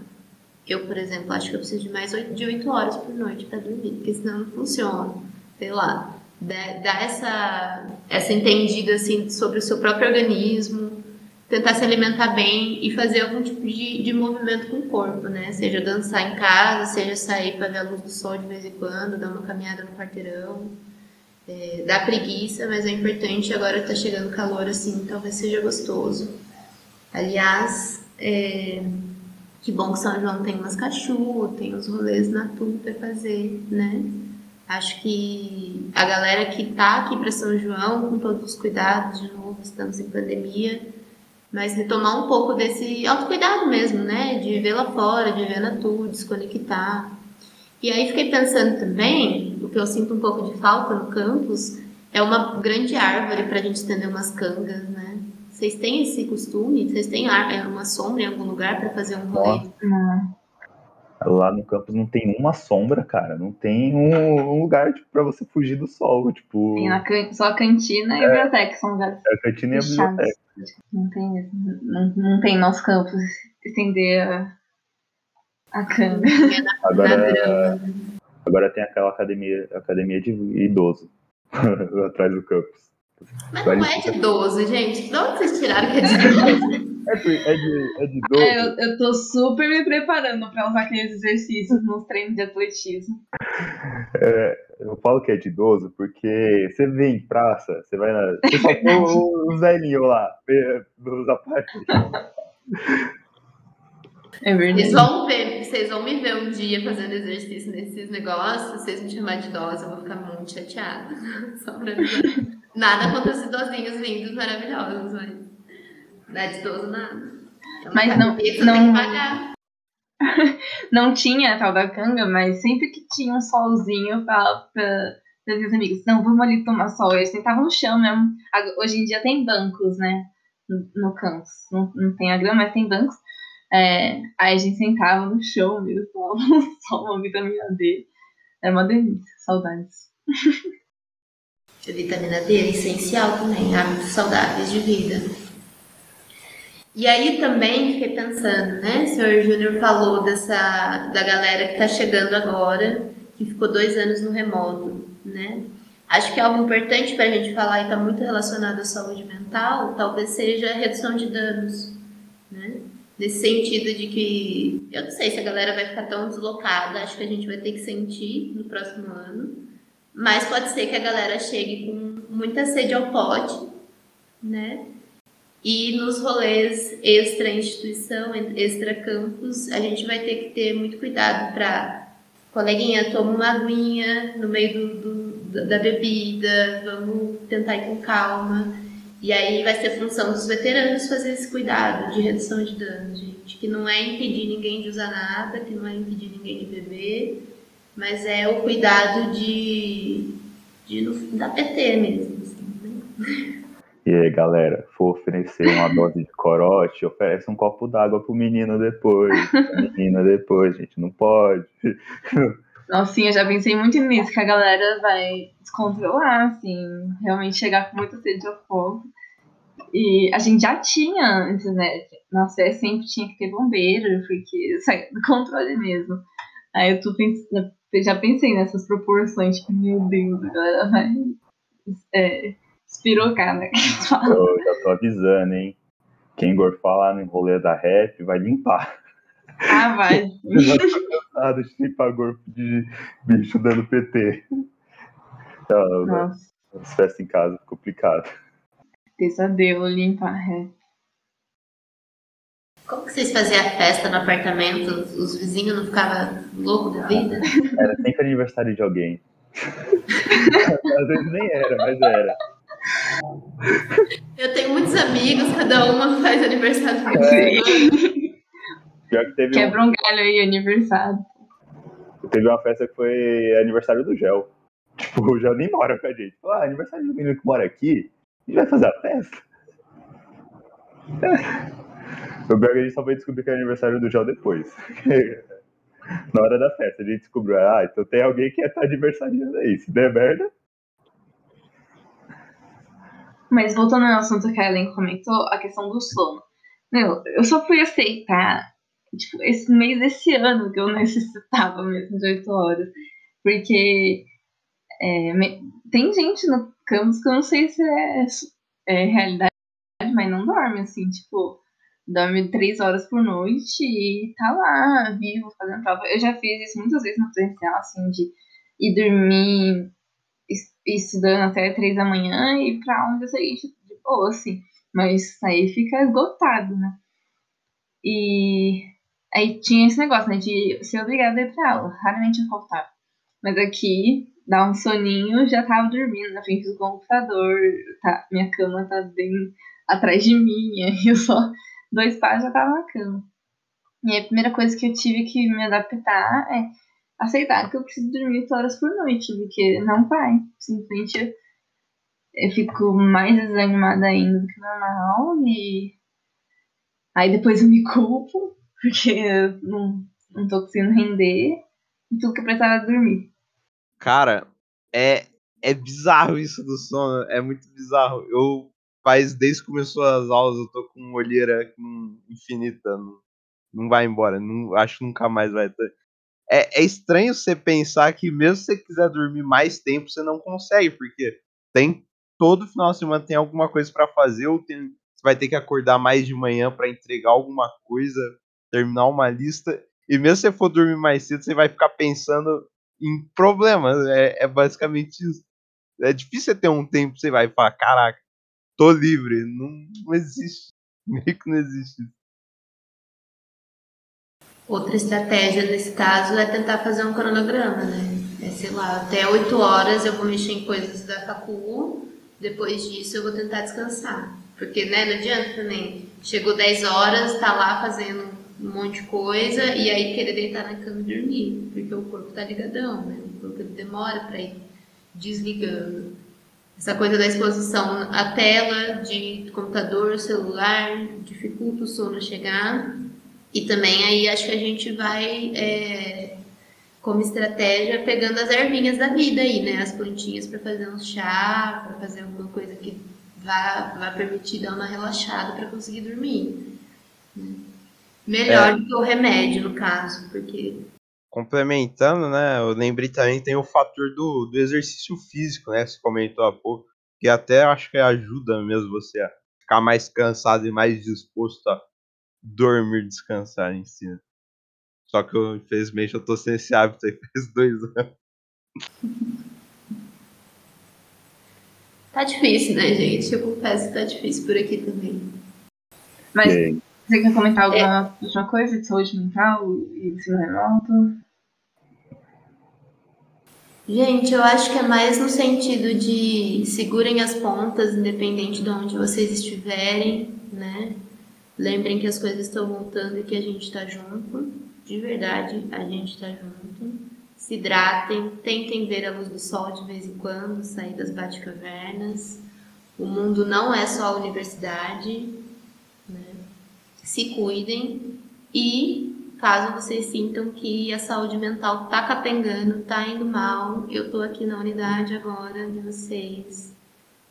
[SPEAKER 3] Eu, por exemplo, acho que eu preciso de mais de oito horas por noite para dormir, porque senão não funciona. Sei lá. Dar essa, essa entendida assim sobre o seu próprio organismo, tentar se alimentar bem e fazer algum tipo de, de movimento com o corpo, né? Seja dançar em casa, seja sair para ver a luz do sol de vez em quando, dar uma caminhada no quarteirão. É, dá preguiça, mas é importante. Agora tá chegando calor assim, talvez seja gostoso. Aliás, é, que bom que São João tem umas cachorro, tem os rolês na tudo para fazer, né? Acho que a galera que tá aqui para São João, com todos os cuidados, de novo, estamos em pandemia, mas retomar um pouco desse autocuidado mesmo, né? De ver lá fora, de ver na tour, desconectar. E aí fiquei pensando também, o que eu sinto um pouco de falta no campus é uma grande árvore para a gente estender umas cangas, né? Vocês têm esse costume? Vocês têm é, uma sombra em algum lugar para fazer um rolê?
[SPEAKER 4] Não.
[SPEAKER 2] Lá no campus não tem uma sombra, cara. Não tem um, lugar tipo, para você fugir do sol. Tipo...
[SPEAKER 4] Tem a can... só a cantina e a biblioteca são lugares.
[SPEAKER 2] É a cantina e a biblioteca.
[SPEAKER 4] Não tem, não, não tem nosso campus estender a, a cama.
[SPEAKER 2] Agora, agora tem aquela academia, academia de idoso atrás do campus.
[SPEAKER 3] Mas não é de idoso, gente. De onde vocês tiraram que é de idoso?
[SPEAKER 2] É de, é de, é de idoso.
[SPEAKER 4] É, eu, eu tô super me preparando pra usar aqueles exercícios nos treinos de atletismo.
[SPEAKER 2] É, eu falo que é de idoso porque você vê em praça, você vai na. Você só vê os velhinhos lá, nos aparelhos.
[SPEAKER 4] É verdade.
[SPEAKER 3] Vocês vão ver, vocês vão me ver um dia fazendo exercício nesses negócios, vocês me chamar de idosa, eu vou ficar muito chateada. Só pra Nada contra os idosinhos lindos, maravilhosos, mas não é de idoso nada. É
[SPEAKER 4] mas não, não, não tinha a tal da canga, mas sempre que tinha um solzinho pra, pra Falei com amigos, não, vamos ali tomar sol. Eles sentavam no chão mesmo. Hoje em dia tem bancos, né? No, no campus. Não, não tem a grama, mas tem bancos. É, aí a gente sentava no chão mesmo, tomava sol, uma vitamina D. Era uma delícia, saudades.
[SPEAKER 3] A vitamina D é essencial também, hábitos saudáveis de vida. E aí também fiquei pensando, né? O senhor Júnior falou dessa da galera que está chegando agora, que ficou dois anos no remoto, né? Acho que é algo importante para a gente falar e está muito relacionado à saúde mental, talvez seja a redução de danos, né? Nesse sentido de que eu não sei se a galera vai ficar tão deslocada, acho que a gente vai ter que sentir no próximo ano mas pode ser que a galera chegue com muita sede ao pote, né? E nos rolês extra instituição, extra campus, a gente vai ter que ter muito cuidado para coleguinha toma uma aguinha no meio do, do, da bebida, vamos tentar ir com calma. E aí vai ser função dos veteranos fazer esse cuidado de redução de danos, gente. Que não é impedir ninguém de usar nada, que não é impedir ninguém de beber, mas é o cuidado de, de da PT mesmo. Assim, né?
[SPEAKER 2] E aí, galera, for oferecer uma dose de corote, oferece um copo d'água pro menino depois. menina depois, gente, não pode.
[SPEAKER 4] Nossa, sim, eu já pensei muito nisso, que a galera vai descontrolar, assim, realmente chegar com muita sede ao fogo. E a gente já tinha antes, né? Nossa, é sempre tinha que ter bombeiro, porque sai do controle mesmo. Aí eu tô pensando, já pensei nessas proporções, tipo, meu Deus, a galera vai é, espirocar, né?
[SPEAKER 2] Eu já tô avisando, hein? Quem gorfar lá no rolê da rap vai limpar.
[SPEAKER 4] Ah, vai.
[SPEAKER 2] Eu tô cansado de limpar gorfo de bicho dando PT. Então, Nossa. As festas em casa complicado.
[SPEAKER 4] Pesadelo limpar rap.
[SPEAKER 3] Como que vocês faziam a festa no apartamento? Os vizinhos não ficavam loucos da vida?
[SPEAKER 2] Era sempre aniversário de alguém. Às vezes nem era, mas era.
[SPEAKER 3] Eu tenho muitos amigos, cada uma faz aniversário de é.
[SPEAKER 2] Pior que teve
[SPEAKER 4] Quebra um... um galho aí, aniversário.
[SPEAKER 2] Teve uma festa que foi aniversário do Gel. Tipo, o Gel nem mora com a gente. Falou, ah, aniversário do menino que mora aqui, a gente vai fazer a festa. O Berg a gente só foi descobrir que é aniversário do João depois. Na hora da festa, a gente descobriu, ah, então tem alguém que tá aniversariando aí. Se der merda.
[SPEAKER 4] Mas voltando ao assunto que a Ellen comentou, a questão do sono. Meu, eu só fui aceitar, tipo, esse mês desse ano que eu necessitava mesmo de 8 horas. Porque é, tem gente no campus que eu não sei se é, é realidade, mas não dorme, assim, tipo dorme três horas por noite e tá lá, vivo, fazendo prova. Eu já fiz isso muitas vezes no presencial, assim, de ir dormir estudando até três da manhã e pra aula dia seguinte de boa, assim. Mas aí fica esgotado, né? E aí tinha esse negócio, né, de ser obrigada a ir pra aula. Raramente eu faltava. Mas aqui, dá um soninho, já tava dormindo na frente do computador, tá, minha cama tá bem atrás de mim, e eu só dois pais já tava na cama. E a primeira coisa que eu tive que me adaptar é aceitar que eu preciso dormir 8 horas por noite, porque não vai. Simplesmente eu fico mais desanimada ainda do que normal e aí depois eu me culpo porque eu não, não tô conseguindo render e tudo que eu precisava dormir.
[SPEAKER 1] Cara, é, é bizarro isso do sono, é muito bizarro. Eu faz desde que começou as aulas, eu tô com olheira infinita. Não, não vai embora. Não, acho que nunca mais vai ter. É, é estranho você pensar que mesmo se você quiser dormir mais tempo, você não consegue, porque tem todo final de semana tem alguma coisa para fazer, ou tem, você vai ter que acordar mais de manhã para entregar alguma coisa, terminar uma lista. E mesmo se você for dormir mais cedo, você vai ficar pensando em problemas. É, é basicamente isso. É difícil você ter um tempo você vai falar, caraca, tô livre. Não, não existe. Meio que não existe.
[SPEAKER 3] Outra estratégia nesse caso é tentar fazer um cronograma, né? É, sei lá, até 8 horas eu vou mexer em coisas da facul, depois disso eu vou tentar descansar. Porque, né, não adianta também. Chegou 10 horas, tá lá fazendo um monte de coisa e aí querer deitar na cama e dormir. Porque o corpo tá ligadão, né? O corpo demora pra ir desligando. Essa coisa da exposição à tela de computador, celular, dificulta o sono chegar. E também aí acho que a gente vai, é, como estratégia, pegando as ervinhas da vida aí, né? As plantinhas para fazer um chá, para fazer alguma coisa que vá, vá permitir dar uma relaxada para conseguir dormir. Né? Melhor é. do que o remédio, no caso, porque
[SPEAKER 1] complementando, né, eu lembrei também tem o fator do, do exercício físico, né, você comentou há pouco, que até acho que ajuda mesmo você a ficar mais cansado e mais disposto a dormir, descansar em si. Só que eu, infelizmente eu tô sem esse hábito aí faz dois anos.
[SPEAKER 3] Tá difícil, né, gente? Eu confesso que tá difícil por aqui também.
[SPEAKER 4] Mas você quer comentar alguma é. última coisa de saúde mental e ensino remoto?
[SPEAKER 3] Gente, eu acho que é mais no sentido de segurem as pontas, independente de onde vocês estiverem, né? Lembrem que as coisas estão voltando e que a gente está junto. De verdade, a gente está junto. Se hidratem, tentem ver a luz do sol de vez em quando, sair das bate-cavernas. O mundo não é só a universidade. Né? Se cuidem e caso vocês sintam que a saúde mental tá capengando, tá indo mal, eu tô aqui na unidade agora de vocês,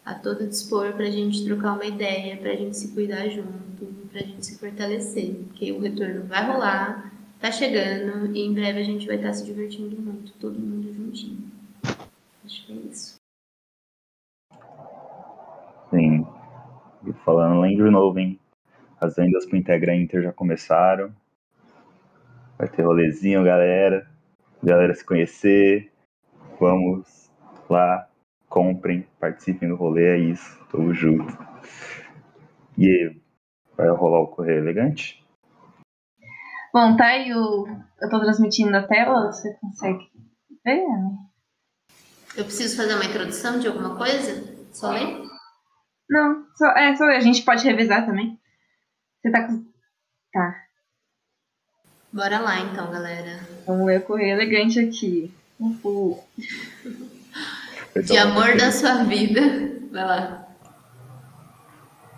[SPEAKER 3] a todo dispor pra gente trocar uma ideia, pra gente se cuidar junto, pra gente se fortalecer, porque o retorno vai rolar, tá chegando e em breve a gente vai estar tá se divertindo muito, todo mundo juntinho. Acho que é isso.
[SPEAKER 2] Sim. E falando, lembro novo, hein? As vendas pro Integra Inter já começaram. Vai ter rolezinho, galera. Galera se conhecer. Vamos lá, comprem, participem do rolê, é isso. Tamo junto. E aí, vai rolar o correio elegante?
[SPEAKER 4] Bom, tá aí o. Eu tô transmitindo na tela, você consegue ver?
[SPEAKER 3] Eu preciso fazer uma introdução de alguma coisa? Só ler?
[SPEAKER 4] Não, só, é, só ler. A gente pode revisar também. Você tá com. Tá.
[SPEAKER 3] Bora lá então, galera.
[SPEAKER 4] Vamos ler o correio elegante aqui. Uhul.
[SPEAKER 3] De amor da sua vida. Vai lá.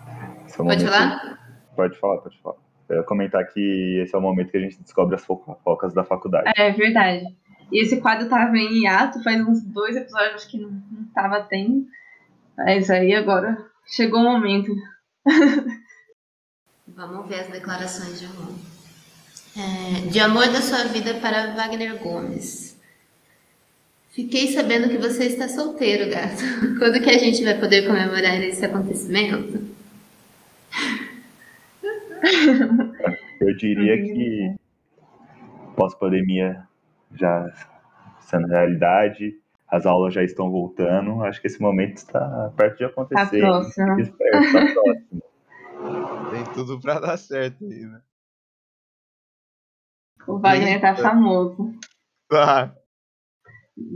[SPEAKER 3] É pode falar?
[SPEAKER 2] Pode falar, pode falar. Eu ia comentar que esse é o momento que a gente descobre as fofocas da faculdade.
[SPEAKER 4] É verdade. E esse quadro tava em hiato, faz uns dois episódios que não, não tava tendo. Mas aí agora chegou o momento.
[SPEAKER 3] Vamos ver as declarações de amor. É, de amor da sua vida para Wagner Gomes. Fiquei sabendo que você está solteiro, gato. Quando que a gente vai poder comemorar esse acontecimento?
[SPEAKER 2] Eu diria que pós-pandemia já sendo realidade, as aulas já estão voltando. Acho que esse momento está perto de acontecer. Tá próximo. Tá próximo.
[SPEAKER 1] Tem tudo para dar certo aí, né?
[SPEAKER 4] O Wagner tá famoso.
[SPEAKER 1] Tá.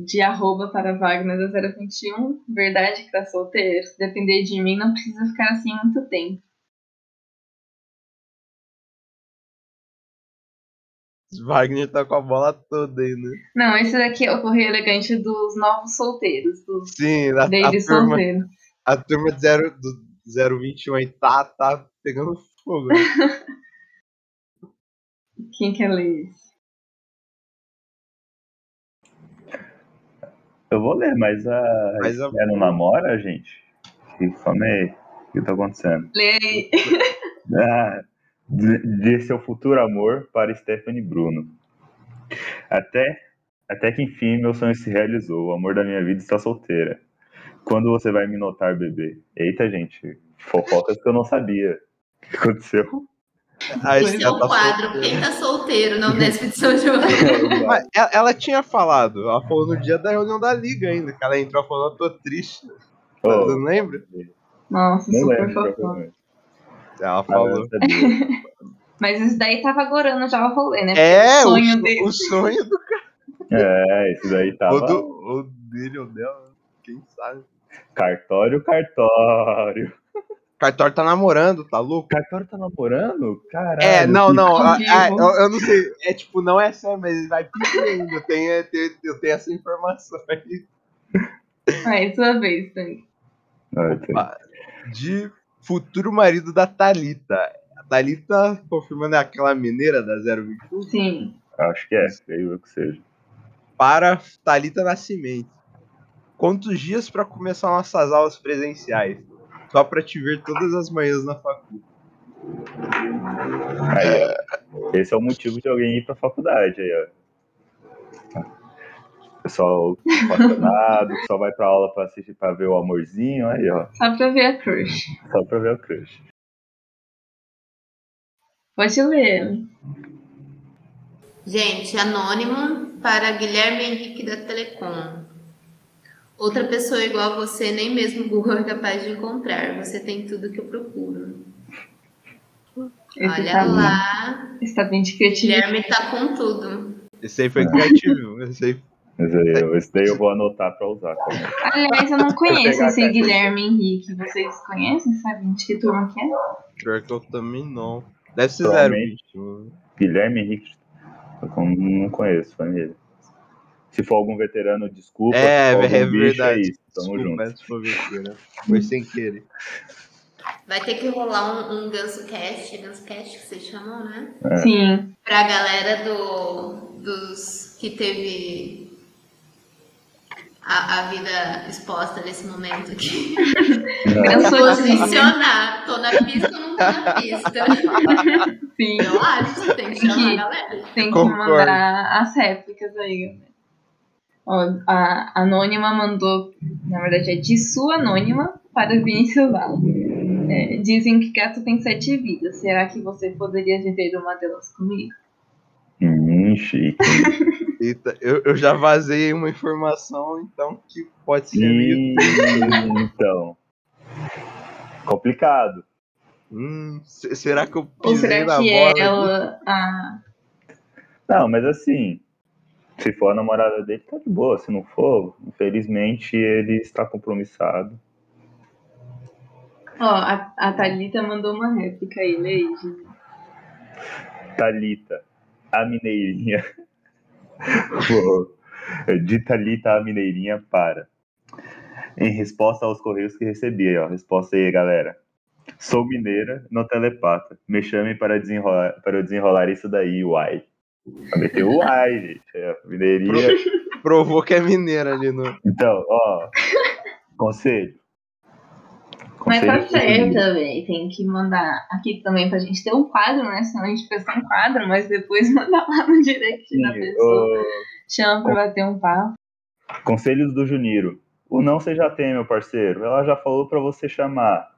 [SPEAKER 4] De arroba para Wagner da 021. Verdade que tá solteiro. Se depender de mim, não precisa ficar assim muito tempo.
[SPEAKER 1] Wagner tá com a bola toda aí, né?
[SPEAKER 4] Não, esse daqui é o correio elegante dos novos solteiros. Dos
[SPEAKER 1] Sim, a, a turma, solteiro. a turma de 0, do 021 aí tá, tá pegando fogo. Né?
[SPEAKER 4] Quem quer ler isso?
[SPEAKER 2] Eu vou ler, mas a. Mas a... É no namora, gente? Como é? O que tá acontecendo?
[SPEAKER 4] Lê
[SPEAKER 2] ah, de seu futuro amor para Stephanie Bruno. Até, até que enfim meu sonho se realizou. O amor da minha vida está solteira. Quando você vai me notar, bebê? Eita, gente. Fofocas que eu não sabia. O que aconteceu?
[SPEAKER 3] Esse é o tá quadro, solteiro. quem tá solteiro não desce de São João.
[SPEAKER 1] Mas ela, ela, tinha falado, ela falou no dia da reunião da liga ainda, que ela entrou falando, eu tô triste. Oh. Você não lembra?
[SPEAKER 4] Nossa, não super fofo.
[SPEAKER 1] Ela falou.
[SPEAKER 4] Mas isso daí tava agorando já o rolê, né?
[SPEAKER 1] É, o sonho o, dele. O sonho do cara.
[SPEAKER 2] É, isso daí tava.
[SPEAKER 1] O, do, o dele ou dela, quem sabe.
[SPEAKER 2] Cartório, cartório.
[SPEAKER 1] Cartório tá namorando, tá louco?
[SPEAKER 2] Cartório tá namorando? Caralho.
[SPEAKER 1] É, não, não. A, a, eu, eu, não sei. É tipo, não é sério, mas vai pedir ainda. Eu tenho, eu tenho, eu tenho essa informação aí.
[SPEAKER 4] Vai, sua vez, Tank.
[SPEAKER 2] Vai, tem.
[SPEAKER 1] Opa. De futuro marido da Thalita. A Thalita, confirmando, é aquela mineira da 021?
[SPEAKER 4] Sim.
[SPEAKER 2] Acho que é, creio eu que seja.
[SPEAKER 1] Para Thalita Nascimento. Quantos dias para começar nossas aulas presenciais? Só para te ver todas as manhãs na faculdade.
[SPEAKER 2] Aí, ó. Esse é o motivo de alguém ir pra faculdade aí, ó. Pessoal apaixonado, que só vai pra aula pra assistir pra ver o amorzinho, aí, ó.
[SPEAKER 4] Só pra ver a crush.
[SPEAKER 2] Só pra ver o crush.
[SPEAKER 4] Pode ler.
[SPEAKER 3] Gente, anônimo para Guilherme Henrique da Telecom. Outra pessoa igual a você, nem mesmo o Google é capaz de encontrar. Você tem tudo que eu procuro.
[SPEAKER 4] Esse
[SPEAKER 3] Olha
[SPEAKER 4] tá,
[SPEAKER 3] lá,
[SPEAKER 4] Está bem de criatividade.
[SPEAKER 3] Guilherme tá com tudo.
[SPEAKER 1] Esse aí foi criativo. Esse aí
[SPEAKER 2] Mas aí, eu- esse daí eu vou anotar pra usar. aí.
[SPEAKER 4] Aliás, eu não conheço esse. Guilherme Henrique. Vocês conhecem? Sabem de que turma que é?
[SPEAKER 1] pior que eu também não. Deve ser. 021.
[SPEAKER 2] Guilherme Henrique. Eu não conheço família. Se for algum veterano, desculpa.
[SPEAKER 1] É, é
[SPEAKER 2] bicho,
[SPEAKER 1] verdade.
[SPEAKER 2] É isso. Tamo
[SPEAKER 1] Desculpa,
[SPEAKER 2] junto.
[SPEAKER 1] foi. Foi sem querer.
[SPEAKER 3] Vai ter que rolar um, um Ganso Cast, Ganso Cast que vocês chamam, né?
[SPEAKER 2] É.
[SPEAKER 4] Sim.
[SPEAKER 3] Pra galera do, dos que teve a, a vida exposta nesse momento aqui.
[SPEAKER 4] Eu sou assim.
[SPEAKER 3] Posicionar. Tô na pista ou não tô na pista?
[SPEAKER 4] Sim.
[SPEAKER 3] Eu acho, tem que chamar a galera.
[SPEAKER 4] Tem que
[SPEAKER 1] Concordo.
[SPEAKER 4] mandar as réplicas aí. né? Ó, a Anônima mandou, na verdade é de sua Anônima para Vinícius Vala. É, dizem que gato tem sete vidas. Será que você poderia viver uma delas comigo?
[SPEAKER 2] Hum, chique.
[SPEAKER 1] Eita, eu, eu já vazei uma informação, então que pode ser.
[SPEAKER 2] Ih, então. Complicado.
[SPEAKER 1] Hum, se- será que eu
[SPEAKER 4] Ou
[SPEAKER 1] pisei
[SPEAKER 4] será
[SPEAKER 1] na
[SPEAKER 4] que
[SPEAKER 1] bola? aqui?
[SPEAKER 4] ela. A...
[SPEAKER 2] Não, mas assim, se for a namorada dele, tá de boa. Se não for, infelizmente ele está compromissado.
[SPEAKER 4] Ó, a, a Thalita mandou uma réplica aí, Gigi.
[SPEAKER 2] Thalita, a mineirinha. De Thalita, a mineirinha, para. Em resposta aos correios que recebi, aí, ó. Resposta aí, galera. Sou mineira, não telepata. Me chamem para desenrolar, para eu desenrolar isso daí, uai. Vai meter o uai, gente. É, mineirinha.
[SPEAKER 1] Provou que é mineira ali no.
[SPEAKER 2] Então, ó. Conselho.
[SPEAKER 4] Mas tá
[SPEAKER 2] Conselho
[SPEAKER 4] certo também. Tem que mandar aqui também pra gente ter um quadro, né? Senão a gente pensa um quadro, mas depois mandar lá no direct da pessoa.
[SPEAKER 2] Ô,
[SPEAKER 4] Chama pra bater um papo.
[SPEAKER 2] Conselhos do Juniro. O não você já tem, meu parceiro. Ela já falou pra você chamar.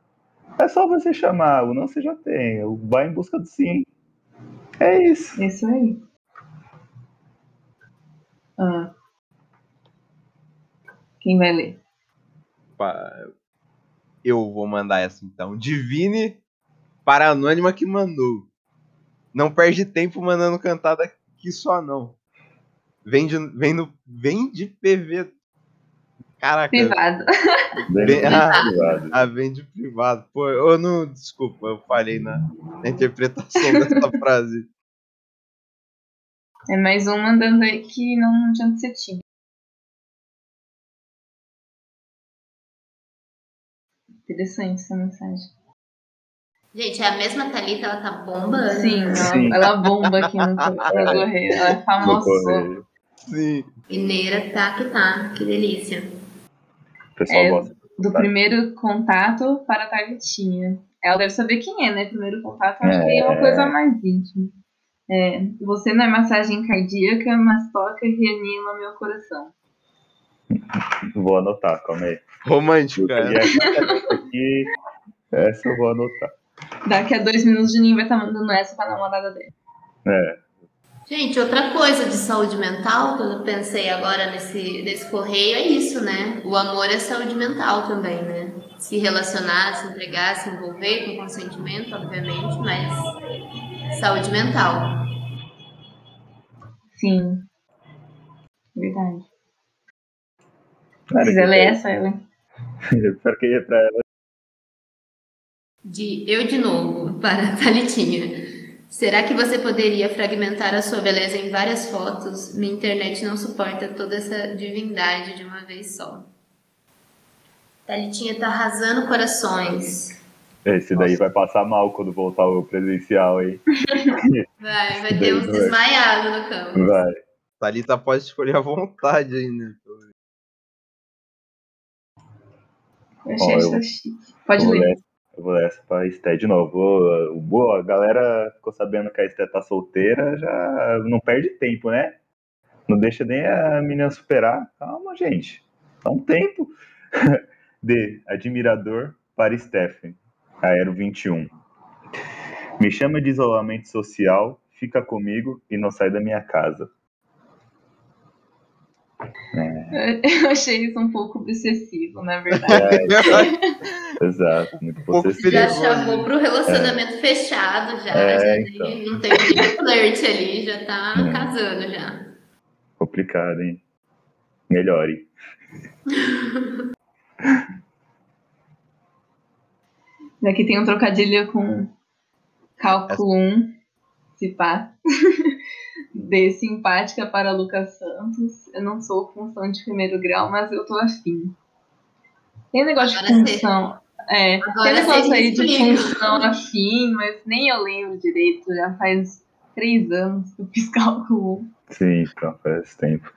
[SPEAKER 2] É só você chamar. O não você já tem. O Vai em busca do sim. É isso.
[SPEAKER 4] Isso aí. Ah. Quem vai ler?
[SPEAKER 1] Eu vou mandar essa então. Divine para a anônima que mandou. Não perde tempo mandando cantada aqui só não. Vem de, vem no, vem de PV. Caraca.
[SPEAKER 4] Privado.
[SPEAKER 2] Bem-
[SPEAKER 1] ah.
[SPEAKER 2] privado.
[SPEAKER 1] Ah, vem de privado. Pô, eu não. Desculpa, eu falei na, na interpretação dessa frase.
[SPEAKER 4] É mais um mandando aí que não adianta ser time. Interessante essa mensagem.
[SPEAKER 3] Gente, é a mesma Thalita, ela tá bombando.
[SPEAKER 4] Sim, ela,
[SPEAKER 2] Sim.
[SPEAKER 4] ela bomba aqui no, correio. Ela é
[SPEAKER 2] No
[SPEAKER 4] famosa.
[SPEAKER 1] Sim.
[SPEAKER 3] Mineira tá que tá, que delícia.
[SPEAKER 2] O pessoal
[SPEAKER 4] É.
[SPEAKER 2] gosta.
[SPEAKER 4] Do primeiro contato para a Targetinha. Ela deve saber quem é, né? Primeiro contato, acho que é uma
[SPEAKER 2] É.
[SPEAKER 4] coisa mais íntima. É, você não é massagem cardíaca, mas toca e reanima meu coração.
[SPEAKER 2] Vou anotar, calma aí.
[SPEAKER 1] Romântica.
[SPEAKER 2] E essa aqui, essa eu vou anotar.
[SPEAKER 4] Daqui a dois minutos, o Juninho vai estar mandando essa pra namorada dele.
[SPEAKER 2] É,
[SPEAKER 3] Gente, outra coisa de saúde mental que eu pensei agora nesse, nesse correio é isso, né? O amor é saúde mental também, né? Se relacionar, se entregar, se envolver com consentimento, obviamente, mas saúde mental.
[SPEAKER 4] Sim. Verdade. Quiser
[SPEAKER 2] que-
[SPEAKER 4] ler essa, ela.
[SPEAKER 2] Pior que ia pra ela.
[SPEAKER 3] De eu de novo, para a Thalitinha. Será que você poderia fragmentar a sua beleza em várias fotos? Minha internet não suporta toda essa divindade de uma vez só. Thalitinha tá arrasando corações.
[SPEAKER 2] Esse daí vai passar mal quando voltar o presencial, hein?
[SPEAKER 3] Vai, vai ter uns desmaiados no campo.
[SPEAKER 2] Vai.
[SPEAKER 1] Thalita pode escolher à vontade ainda.
[SPEAKER 4] Eu achei
[SPEAKER 2] Ó, eu-
[SPEAKER 4] chique. Pode ler.
[SPEAKER 2] Eu vou ler essa pra Esté de novo. Boa, boa, a galera ficou sabendo que a Esté tá solteira, já não perde tempo, né? Não deixa nem a menina superar. Calma, gente. Dá um tempo. D. Admirador para Stephen. Aero 21. Me chama de isolamento social, fica comigo e não sai da minha casa.
[SPEAKER 4] Eu achei isso um pouco obsessivo, na verdade.
[SPEAKER 2] É, exato, exato, muito
[SPEAKER 1] Um
[SPEAKER 2] possessivo.
[SPEAKER 3] Já chamou pro relacionamento fechado, já.
[SPEAKER 2] É,
[SPEAKER 3] já
[SPEAKER 2] então.
[SPEAKER 3] nem- não tem nem flirt ali, já tá
[SPEAKER 2] Hum.
[SPEAKER 3] casando já.
[SPEAKER 2] Complicado, hein? Melhore.
[SPEAKER 4] Aqui tem um trocadilho com cálculo 1, se pá. D, simpática para Lucas Santos. Eu não sou função de primeiro grau, mas eu tô afim. Tem negócio de
[SPEAKER 3] Agora você-
[SPEAKER 4] função. É, tem negócio aí de função afim, mas nem eu lembro direito. Já faz três anos que eu fiz cálculo 1.
[SPEAKER 2] Sim, então, faz tempo.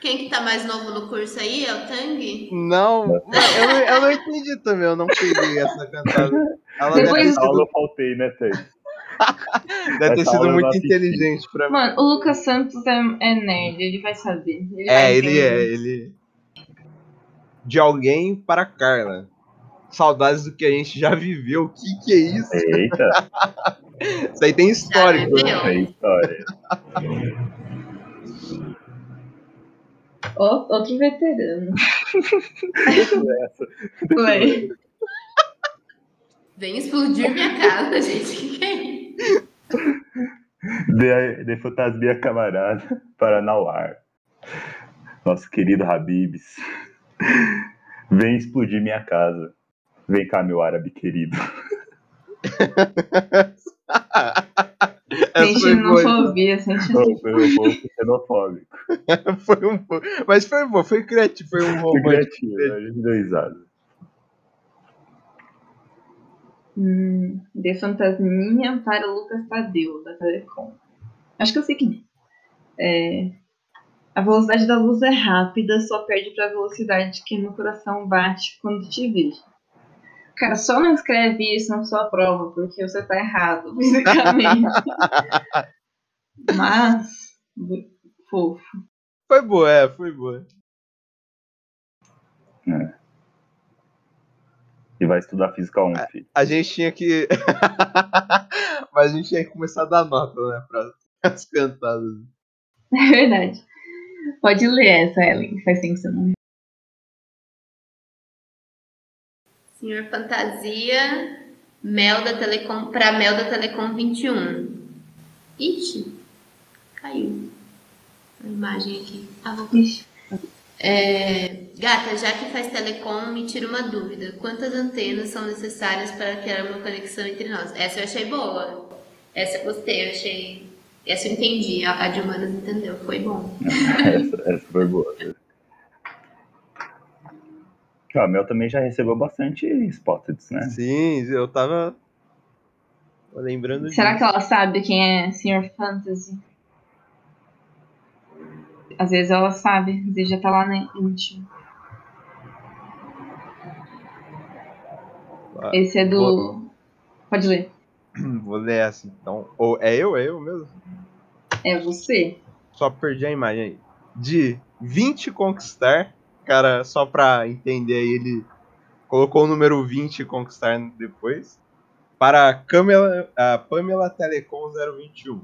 [SPEAKER 3] Quem que tá mais novo no curso aí? É o Tang?
[SPEAKER 1] Não, eu, não- eu não entendi também, eu não peguei essa cantada. Ela
[SPEAKER 4] Depois-
[SPEAKER 2] Essa aula
[SPEAKER 1] sido,
[SPEAKER 2] eu faltei, né, Tê?
[SPEAKER 1] deve ter sido muito
[SPEAKER 2] assisti.
[SPEAKER 1] inteligente pra mim.
[SPEAKER 4] Mano, o Lucas Santos é, é nerd, ele vai saber. Ele vai
[SPEAKER 1] É, ele
[SPEAKER 4] entender.
[SPEAKER 1] é, ele. De alguém para Carla. Saudades do que a gente já viveu. O que, que é isso?
[SPEAKER 2] Eita,
[SPEAKER 1] Isso aí tem histórico.
[SPEAKER 3] Já
[SPEAKER 1] né?
[SPEAKER 2] é história.
[SPEAKER 4] Ó, outro veterano. Foi.
[SPEAKER 3] Vem explodir minha casa, gente. O que, é isso?
[SPEAKER 2] De, de fantasmia camarada para Nauar. Nosso querido Habibs. Vem explodir minha casa. Vem cá, meu árabe querido.
[SPEAKER 1] Foi boa. então.
[SPEAKER 4] xenofobia, sem
[SPEAKER 2] Foi um pouco xenofóbico.
[SPEAKER 1] Foi um pouco. Mas foi bom, foi criativo, foi um
[SPEAKER 2] Foi
[SPEAKER 1] romântico.
[SPEAKER 2] criativo, a gente deu risada.
[SPEAKER 4] Hum, de fantasminha para Lucas Tadeu, da Telecom. Acho que eu sei quem é. É, A velocidade da luz é rápida, só perde pra velocidade que meu coração bate quando te vejo. Cara, só não escreve isso na sua prova, porque você tá errado, fisicamente. Mas, fofo.
[SPEAKER 1] Foi boa, é, foi boa.
[SPEAKER 2] E vai estudar física 1, filho.
[SPEAKER 1] A gente tinha que. Mas a gente tinha que começar a dar nota, né? Para as cantadas.
[SPEAKER 4] É verdade. Pode ler essa, Ellen. Faz tempo que você não.
[SPEAKER 3] Senhor Fantasia, Mel da Telecom, pra Mel da Telecom 21. Ixi, caiu a imagem aqui. Ah.
[SPEAKER 4] Ixi.
[SPEAKER 3] É, gata, já que faz telecom, me tira uma dúvida. Quantas antenas são necessárias para criar uma conexão entre nós? Essa eu achei boa. Essa eu gostei, eu achei. Essa eu entendi, a, a de humanas entendeu, foi bom.
[SPEAKER 2] Essa, essa foi boa. A Mel também já recebeu bastante Spotted, né?
[SPEAKER 1] Sim, eu tava. Lembrando
[SPEAKER 4] Será
[SPEAKER 1] disso.
[SPEAKER 4] que ela sabe quem é Sr. Fantasy? Às vezes ela sabe, às vezes já tá lá na íntimo.
[SPEAKER 1] Ah,
[SPEAKER 4] Esse é do. Pode ler.
[SPEAKER 1] Vou ler essa então. Ou é eu? É eu mesmo?
[SPEAKER 4] É você?
[SPEAKER 1] Só perdi a imagem aí. De 20 conquistar. Cara, só pra entender aí, ele colocou o número 20 conquistar depois. Para a Camila, a Pamela Telecom 021.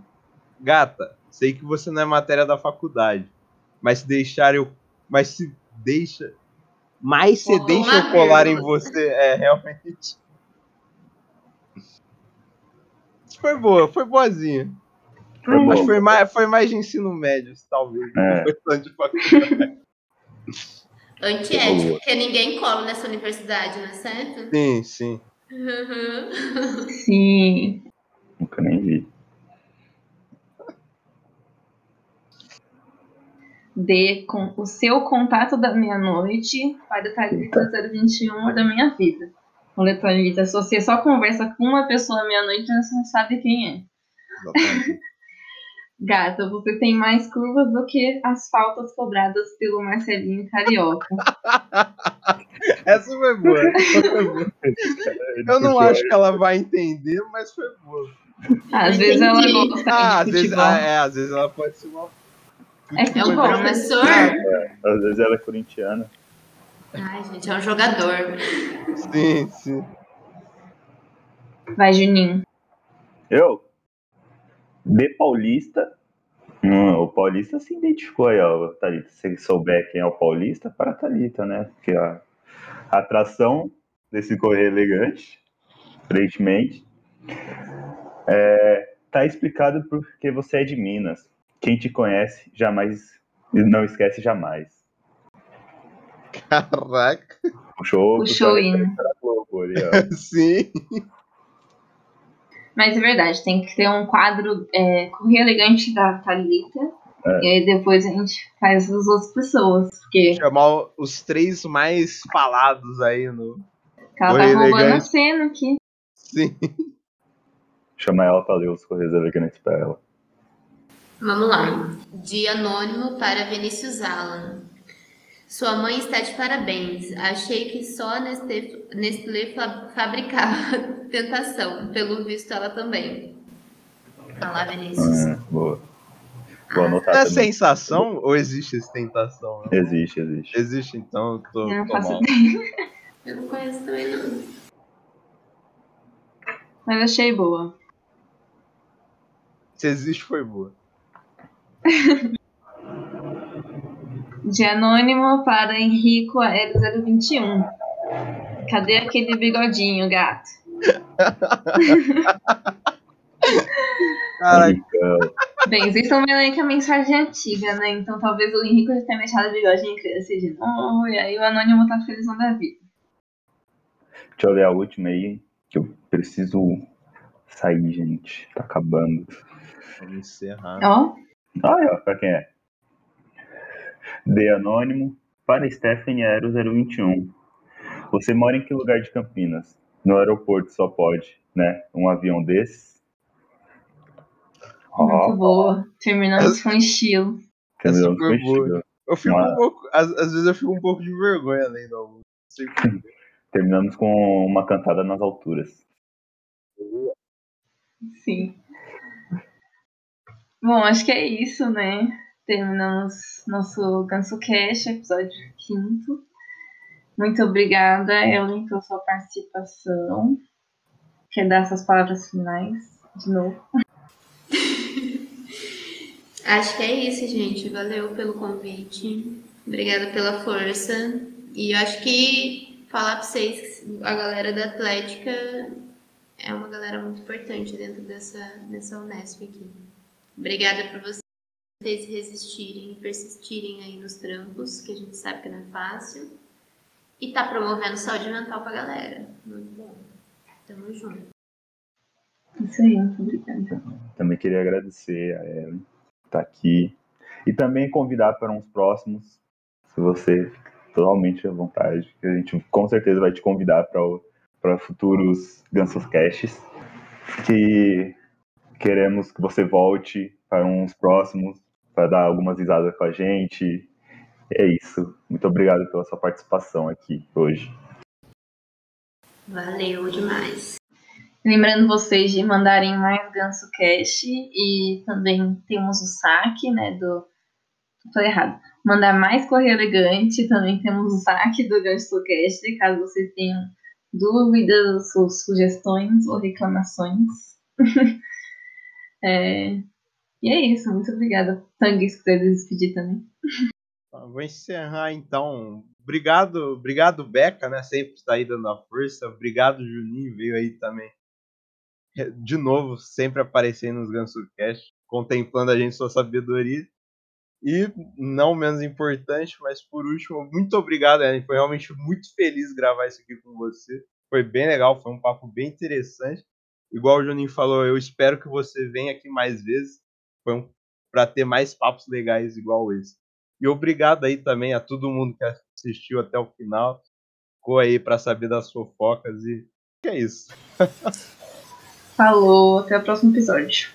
[SPEAKER 1] Gata, sei que você não é matéria da faculdade. Mas se deixar eu. Mas se deixa. Mas se
[SPEAKER 3] Colou
[SPEAKER 1] deixa eu colar em você. É, realmente. Foi boa, foi boazinha.
[SPEAKER 2] Foi
[SPEAKER 1] Mas foi mais, foi mais de ensino médio, talvez.
[SPEAKER 2] É.
[SPEAKER 1] Não foi tanto de faculdade.
[SPEAKER 3] Antiético, porque ninguém cola nessa universidade, não é certo?
[SPEAKER 1] Sim, sim.
[SPEAKER 3] Uhum.
[SPEAKER 4] Sim.
[SPEAKER 2] Nunca nem vi.
[SPEAKER 4] dê com o seu contato da meia-noite para o Thalita 021 da minha vida. Olha, Thalita, se você só conversa com uma pessoa meia-noite, você não sabe quem é. Gata, você tem mais curvas do que as faltas cobradas pelo Marcelinho Carioca.
[SPEAKER 1] Essa foi boa. essa foi boa. Eu não acho que ela vai entender, mas foi boa.
[SPEAKER 4] Às vezes ela gosta
[SPEAKER 1] Ah, às
[SPEAKER 4] de
[SPEAKER 1] vezes, ah, é, às vezes ela pode ser uma.
[SPEAKER 4] É
[SPEAKER 3] É um
[SPEAKER 4] né?
[SPEAKER 3] professor?
[SPEAKER 2] Às vezes ela é corintiana.
[SPEAKER 3] Ai, gente, é um jogador.
[SPEAKER 1] Sim, sim.
[SPEAKER 4] Vai, Juninho.
[SPEAKER 2] Eu? De Paulista. Hum, o Paulista se identificou aí, ó, Thalita. Se souber quem é o Paulista, para a Thalita, né? Porque a atração desse correio elegante, aparentemente, é, tá explicado porque você é de Minas. Quem te conhece jamais não esquece jamais.
[SPEAKER 1] Caraca.
[SPEAKER 2] Puxou,
[SPEAKER 4] Puxou o hino.
[SPEAKER 2] pra Globo ali.
[SPEAKER 1] Sim.
[SPEAKER 4] Mas é verdade, tem que ter um quadro é, correio elegante da Thalita.
[SPEAKER 2] É.
[SPEAKER 4] E aí depois a gente faz as outras pessoas. Porque
[SPEAKER 1] Chamar os três mais falados aí no.
[SPEAKER 4] ela tá
[SPEAKER 1] Correio
[SPEAKER 4] roubando a
[SPEAKER 1] elegante.
[SPEAKER 4] cena aqui.
[SPEAKER 1] Sim.
[SPEAKER 2] Chama ela pra ler os correios elegantes pra ela.
[SPEAKER 3] Vamos lá. De anônimo para Vinícius Alan. Sua mãe está de parabéns. Achei que só Nestlé, Nestlé fa- fabricava tentação. Pelo visto, ela também. Olha lá, Vinícius.
[SPEAKER 2] Hum, boa. Vou anotar
[SPEAKER 1] É
[SPEAKER 2] também.
[SPEAKER 1] sensação ou existe essa tentação? né?
[SPEAKER 2] Existe, existe.
[SPEAKER 1] Existe, então eu tô,
[SPEAKER 4] Eu não
[SPEAKER 1] tô
[SPEAKER 4] faço
[SPEAKER 1] mal.
[SPEAKER 3] Eu não conheço também, não.
[SPEAKER 4] Mas achei boa.
[SPEAKER 1] Se existe, foi boa.
[SPEAKER 4] De anônimo para Henrico Aéreo 021. Cadê aquele bigodinho, gato?
[SPEAKER 1] Caraca,
[SPEAKER 4] Bem, vocês estão vendo aí que a mensagem é antiga, né? Então talvez o Henrico já tenha deixado o bigodinho crescer de novo. E aí o anônimo tá felizão da vida.
[SPEAKER 2] deixa eu ler a última aí, que eu preciso sair, gente. Tá acabando.
[SPEAKER 1] vamos encerrar.
[SPEAKER 4] Ó,
[SPEAKER 2] Ah, ó, pra quem é? De anônimo para Stephanie Aero 021. Você mora em que lugar de Campinas? No aeroporto só pode, né? Um avião desses?
[SPEAKER 4] muito
[SPEAKER 2] Ó,
[SPEAKER 4] boa. Terminamos com estilo.
[SPEAKER 2] Terminamos com
[SPEAKER 1] boa.
[SPEAKER 2] estilo.
[SPEAKER 1] Eu fico um pouco. Às, às vezes eu fico um pouco de vergonha lendo quê.
[SPEAKER 2] Terminamos com uma cantada nas alturas.
[SPEAKER 4] Sim. Bom, acho que é isso, né? Terminamos nosso Ganso Cash, episódio quinto. Muito obrigada, Ellen, pela sua participação. Quer dar essas palavras finais de novo?
[SPEAKER 3] Acho que é isso, gente. Valeu pelo convite. Obrigada pela força. E eu acho que falar pra vocês que a galera da Atlética é uma galera muito importante dentro dessa, dessa Unesp aqui. Obrigada por vocês resistirem e persistirem aí nos trampos, que a gente sabe que não é fácil. E tá promovendo saúde mental pra galera. Muito bom. Tamo junto.
[SPEAKER 4] Isso aí, muito obrigada.
[SPEAKER 2] Também queria agradecer a Ellen por estar aqui. E também convidar para uns próximos, se você fica totalmente à vontade, que a gente com certeza vai te convidar para futuros Gansos Casts. Que queremos que você volte para uns próximos, para dar algumas risadas com a gente. É isso. Muito obrigado pela sua participação aqui hoje.
[SPEAKER 3] Valeu demais.
[SPEAKER 4] Lembrando vocês de mandarem mais Ganso Cash e também temos o saque, né, do... Falei errado. Mandar mais Correio Elegante, também temos o saque do Ganso Cash, caso vocês tenham dúvidas sugestões ou reclamações. É, E é isso, muito obrigada. Tangue, se quiser despedir também.
[SPEAKER 1] Tá, Vou encerrar então. Obrigado, obrigado Beca, né? Sempre está aí dando a força. Obrigado Juninho, veio aí também. De novo, sempre aparecendo nos GansoCast, contemplando a gente sua sabedoria. E não menos importante, mas por último, muito obrigado, Ellen. Foi realmente muito feliz gravar isso aqui com você. Foi bem legal, foi um papo bem interessante. Igual o Juninho falou, eu espero que você venha aqui mais vezes. Foi um para ter mais papos legais igual esse. E obrigado aí também a todo mundo que assistiu até o final. Ficou aí para saber das fofocas e que é isso.
[SPEAKER 4] Falou, até o próximo episódio.